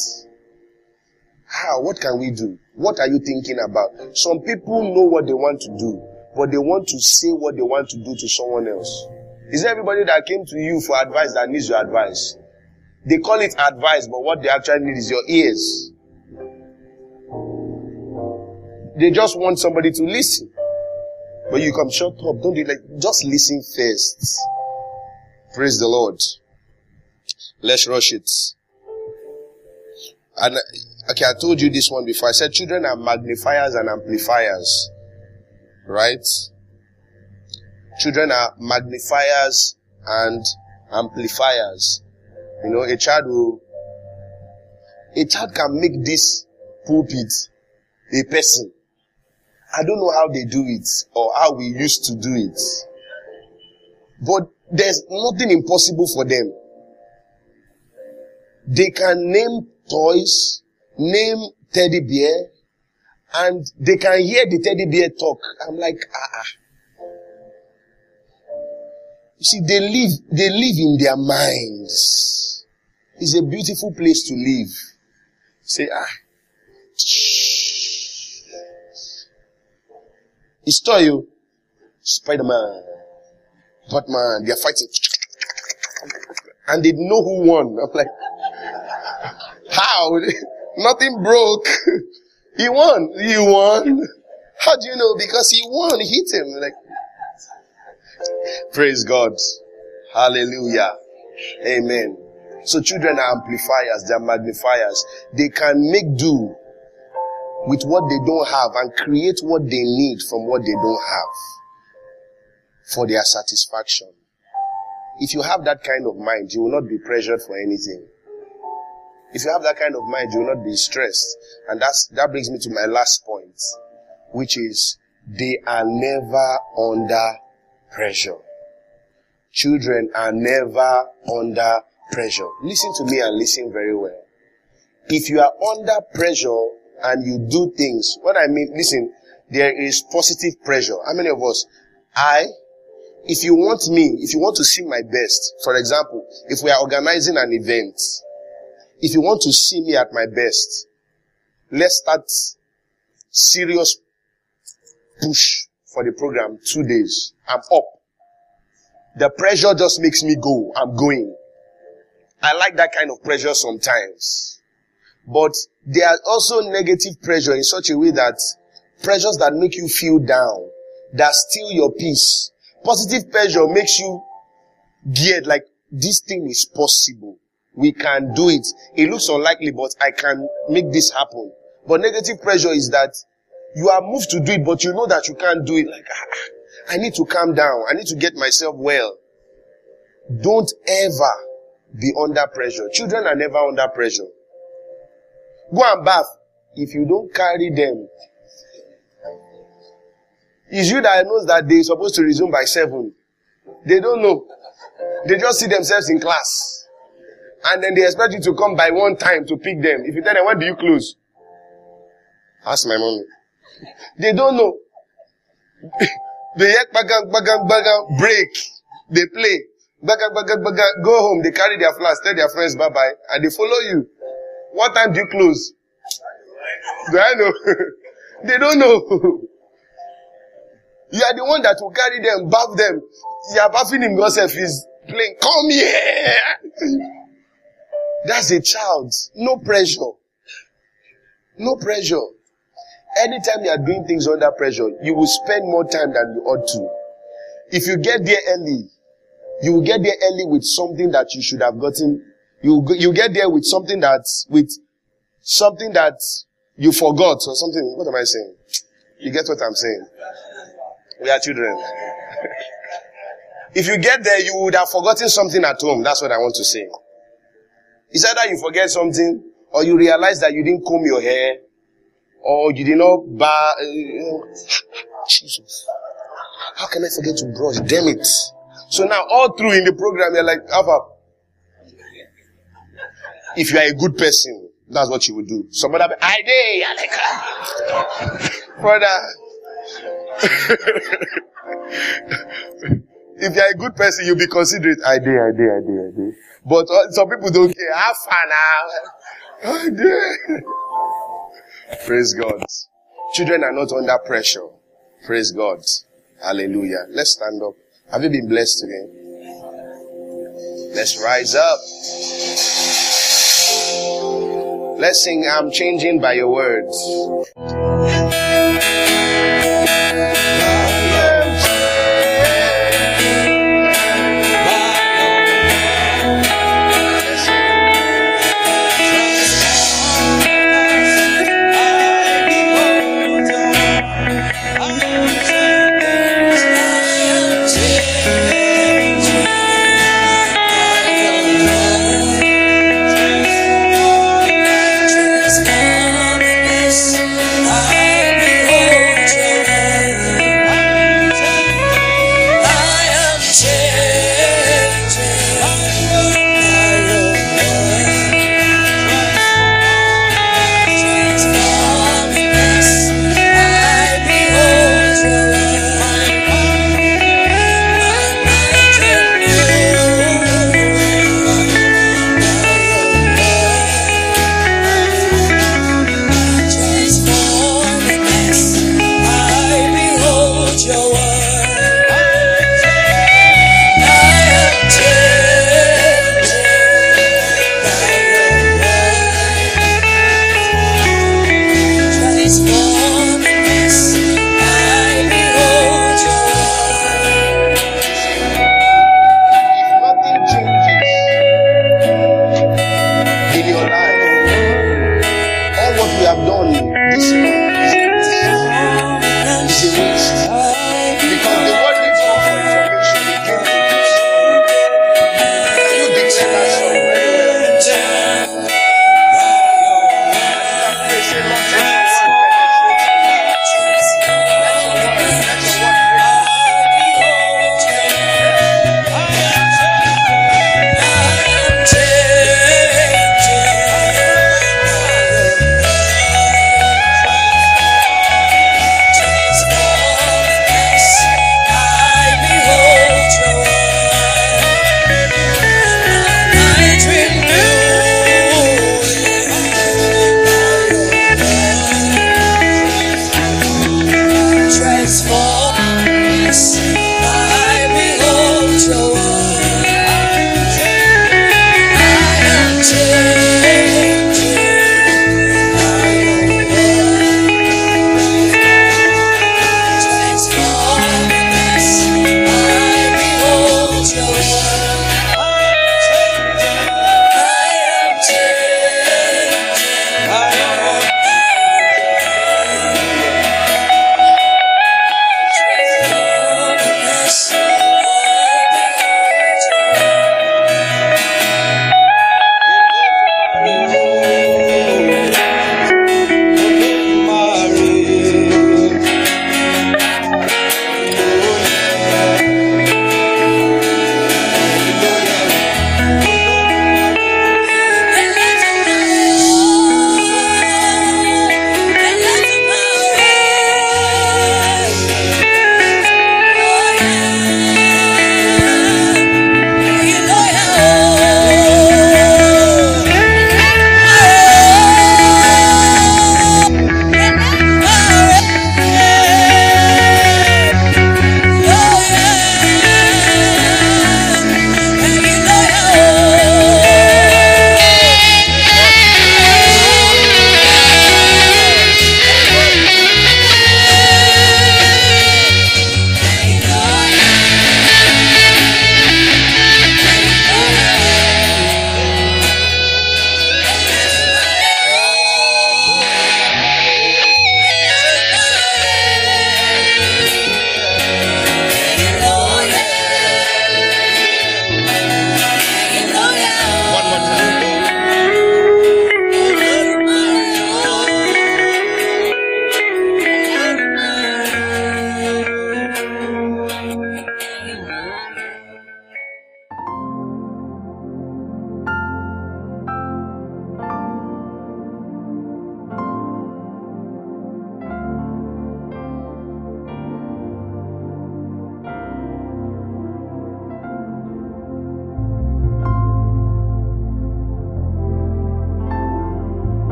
How? What can we do? What are you thinking about? Some people know what they want to do, but they want to say what they want to do to someone else. Is everybody that came to you for advice that needs your advice? They call it advice, but what they actually need is your ears. They just want somebody to listen. But you come, shut up, don't do it like, just listen first. Praise the Lord. Let's rush it. And okay, I told you this one before. I said children are magnifiers and amplifiers. Right? Children are magnifiers and amplifiers. You know, a child will, a child can make this pulpit a person. I don't know how they do it or how we used to do it. But there's nothing impossible for them. They can name toys, name teddy bear, and they can hear the teddy bear talk. I'm like, ah, ah. You see, they live, they live in their minds. It's a beautiful place to live. Say, ah. It's toy, Spider-Man. Batman, they are fighting. And they know who won. I'm like, how? Nothing broke. He won. He won. How do you know? Because he won. He hit him. Like, praise God. Hallelujah. Amen. So children are amplifiers. They are magnifiers. They can make do with what they don't have and create what they need from what they don't have for their satisfaction. If you have that kind of mind, you will not be pressured for anything. If you have that kind of mind, you will not be stressed. And that's, that brings me to my last point, which is they are never under pressure. Children are never under pressure. Listen to me and listen very well. If you are under pressure and you do things, what I mean, listen, there is positive pressure. How many of us? I, if you want me, if you want to see my best, for example, if we are organizing an event, if you want to see me at my best, let's start serious push for the program two days. I'm up. The pressure just makes me go. I'm going. I like that kind of pressure sometimes. But there are also negative pressure in such a way that pressures that make you feel down, that steal your peace. Positive pressure makes you geared like this thing is possible. We can do it. It looks unlikely, but I can make this happen. But negative pressure is that you are moved to do it, but you know that you can't do it. Like, ah, I need to calm down. I need to get myself well. Don't ever be under pressure. Children are never under pressure. Go and bath. If you don't carry them, it's you that knows that they're supposed to resume by seven. They don't know. They just see themselves in class. And then they expect you to come by one time to pick them. If you tell them, when do you close? Ask my mommy. They don't know. they hear bagang, bagang, bagang, break. They play. Bagang, bagang, bagang, go home. They carry their flags, tell their friends bye bye, and they follow you. What time do you close? Do I know? they don't know. You are the one that will carry them, bath them. You are bathing him yourself. He's playing. Come here. That's a child. No pressure. No pressure. Anytime you are doing things under pressure, you will spend more time than you ought to. If you get there early, you will get there early with something that you should have gotten. You you get there with something that with something that you forgot or something. What am I saying? You get what I'm saying? We are children. if you get there, you would have forgotten something at home. That's what I want to say. It's either you forget something or you realize that you didn't comb your hair or you did not buy. Uh, Jesus. How can I forget to brush? Damn it. So now all through in the program, you're like, Alpha. If you are a good person, that's what you would do. Somebody, I did, you're ah. brother. if you're a good person, you'll be considerate. I did, I did, I did, I did. But uh, some people don't care. Have fun now. Praise God. Children are not under pressure. Praise God. Hallelujah. Let's stand up. Have you been blessed today? Let's rise up. Let's sing, I'm changing by your words.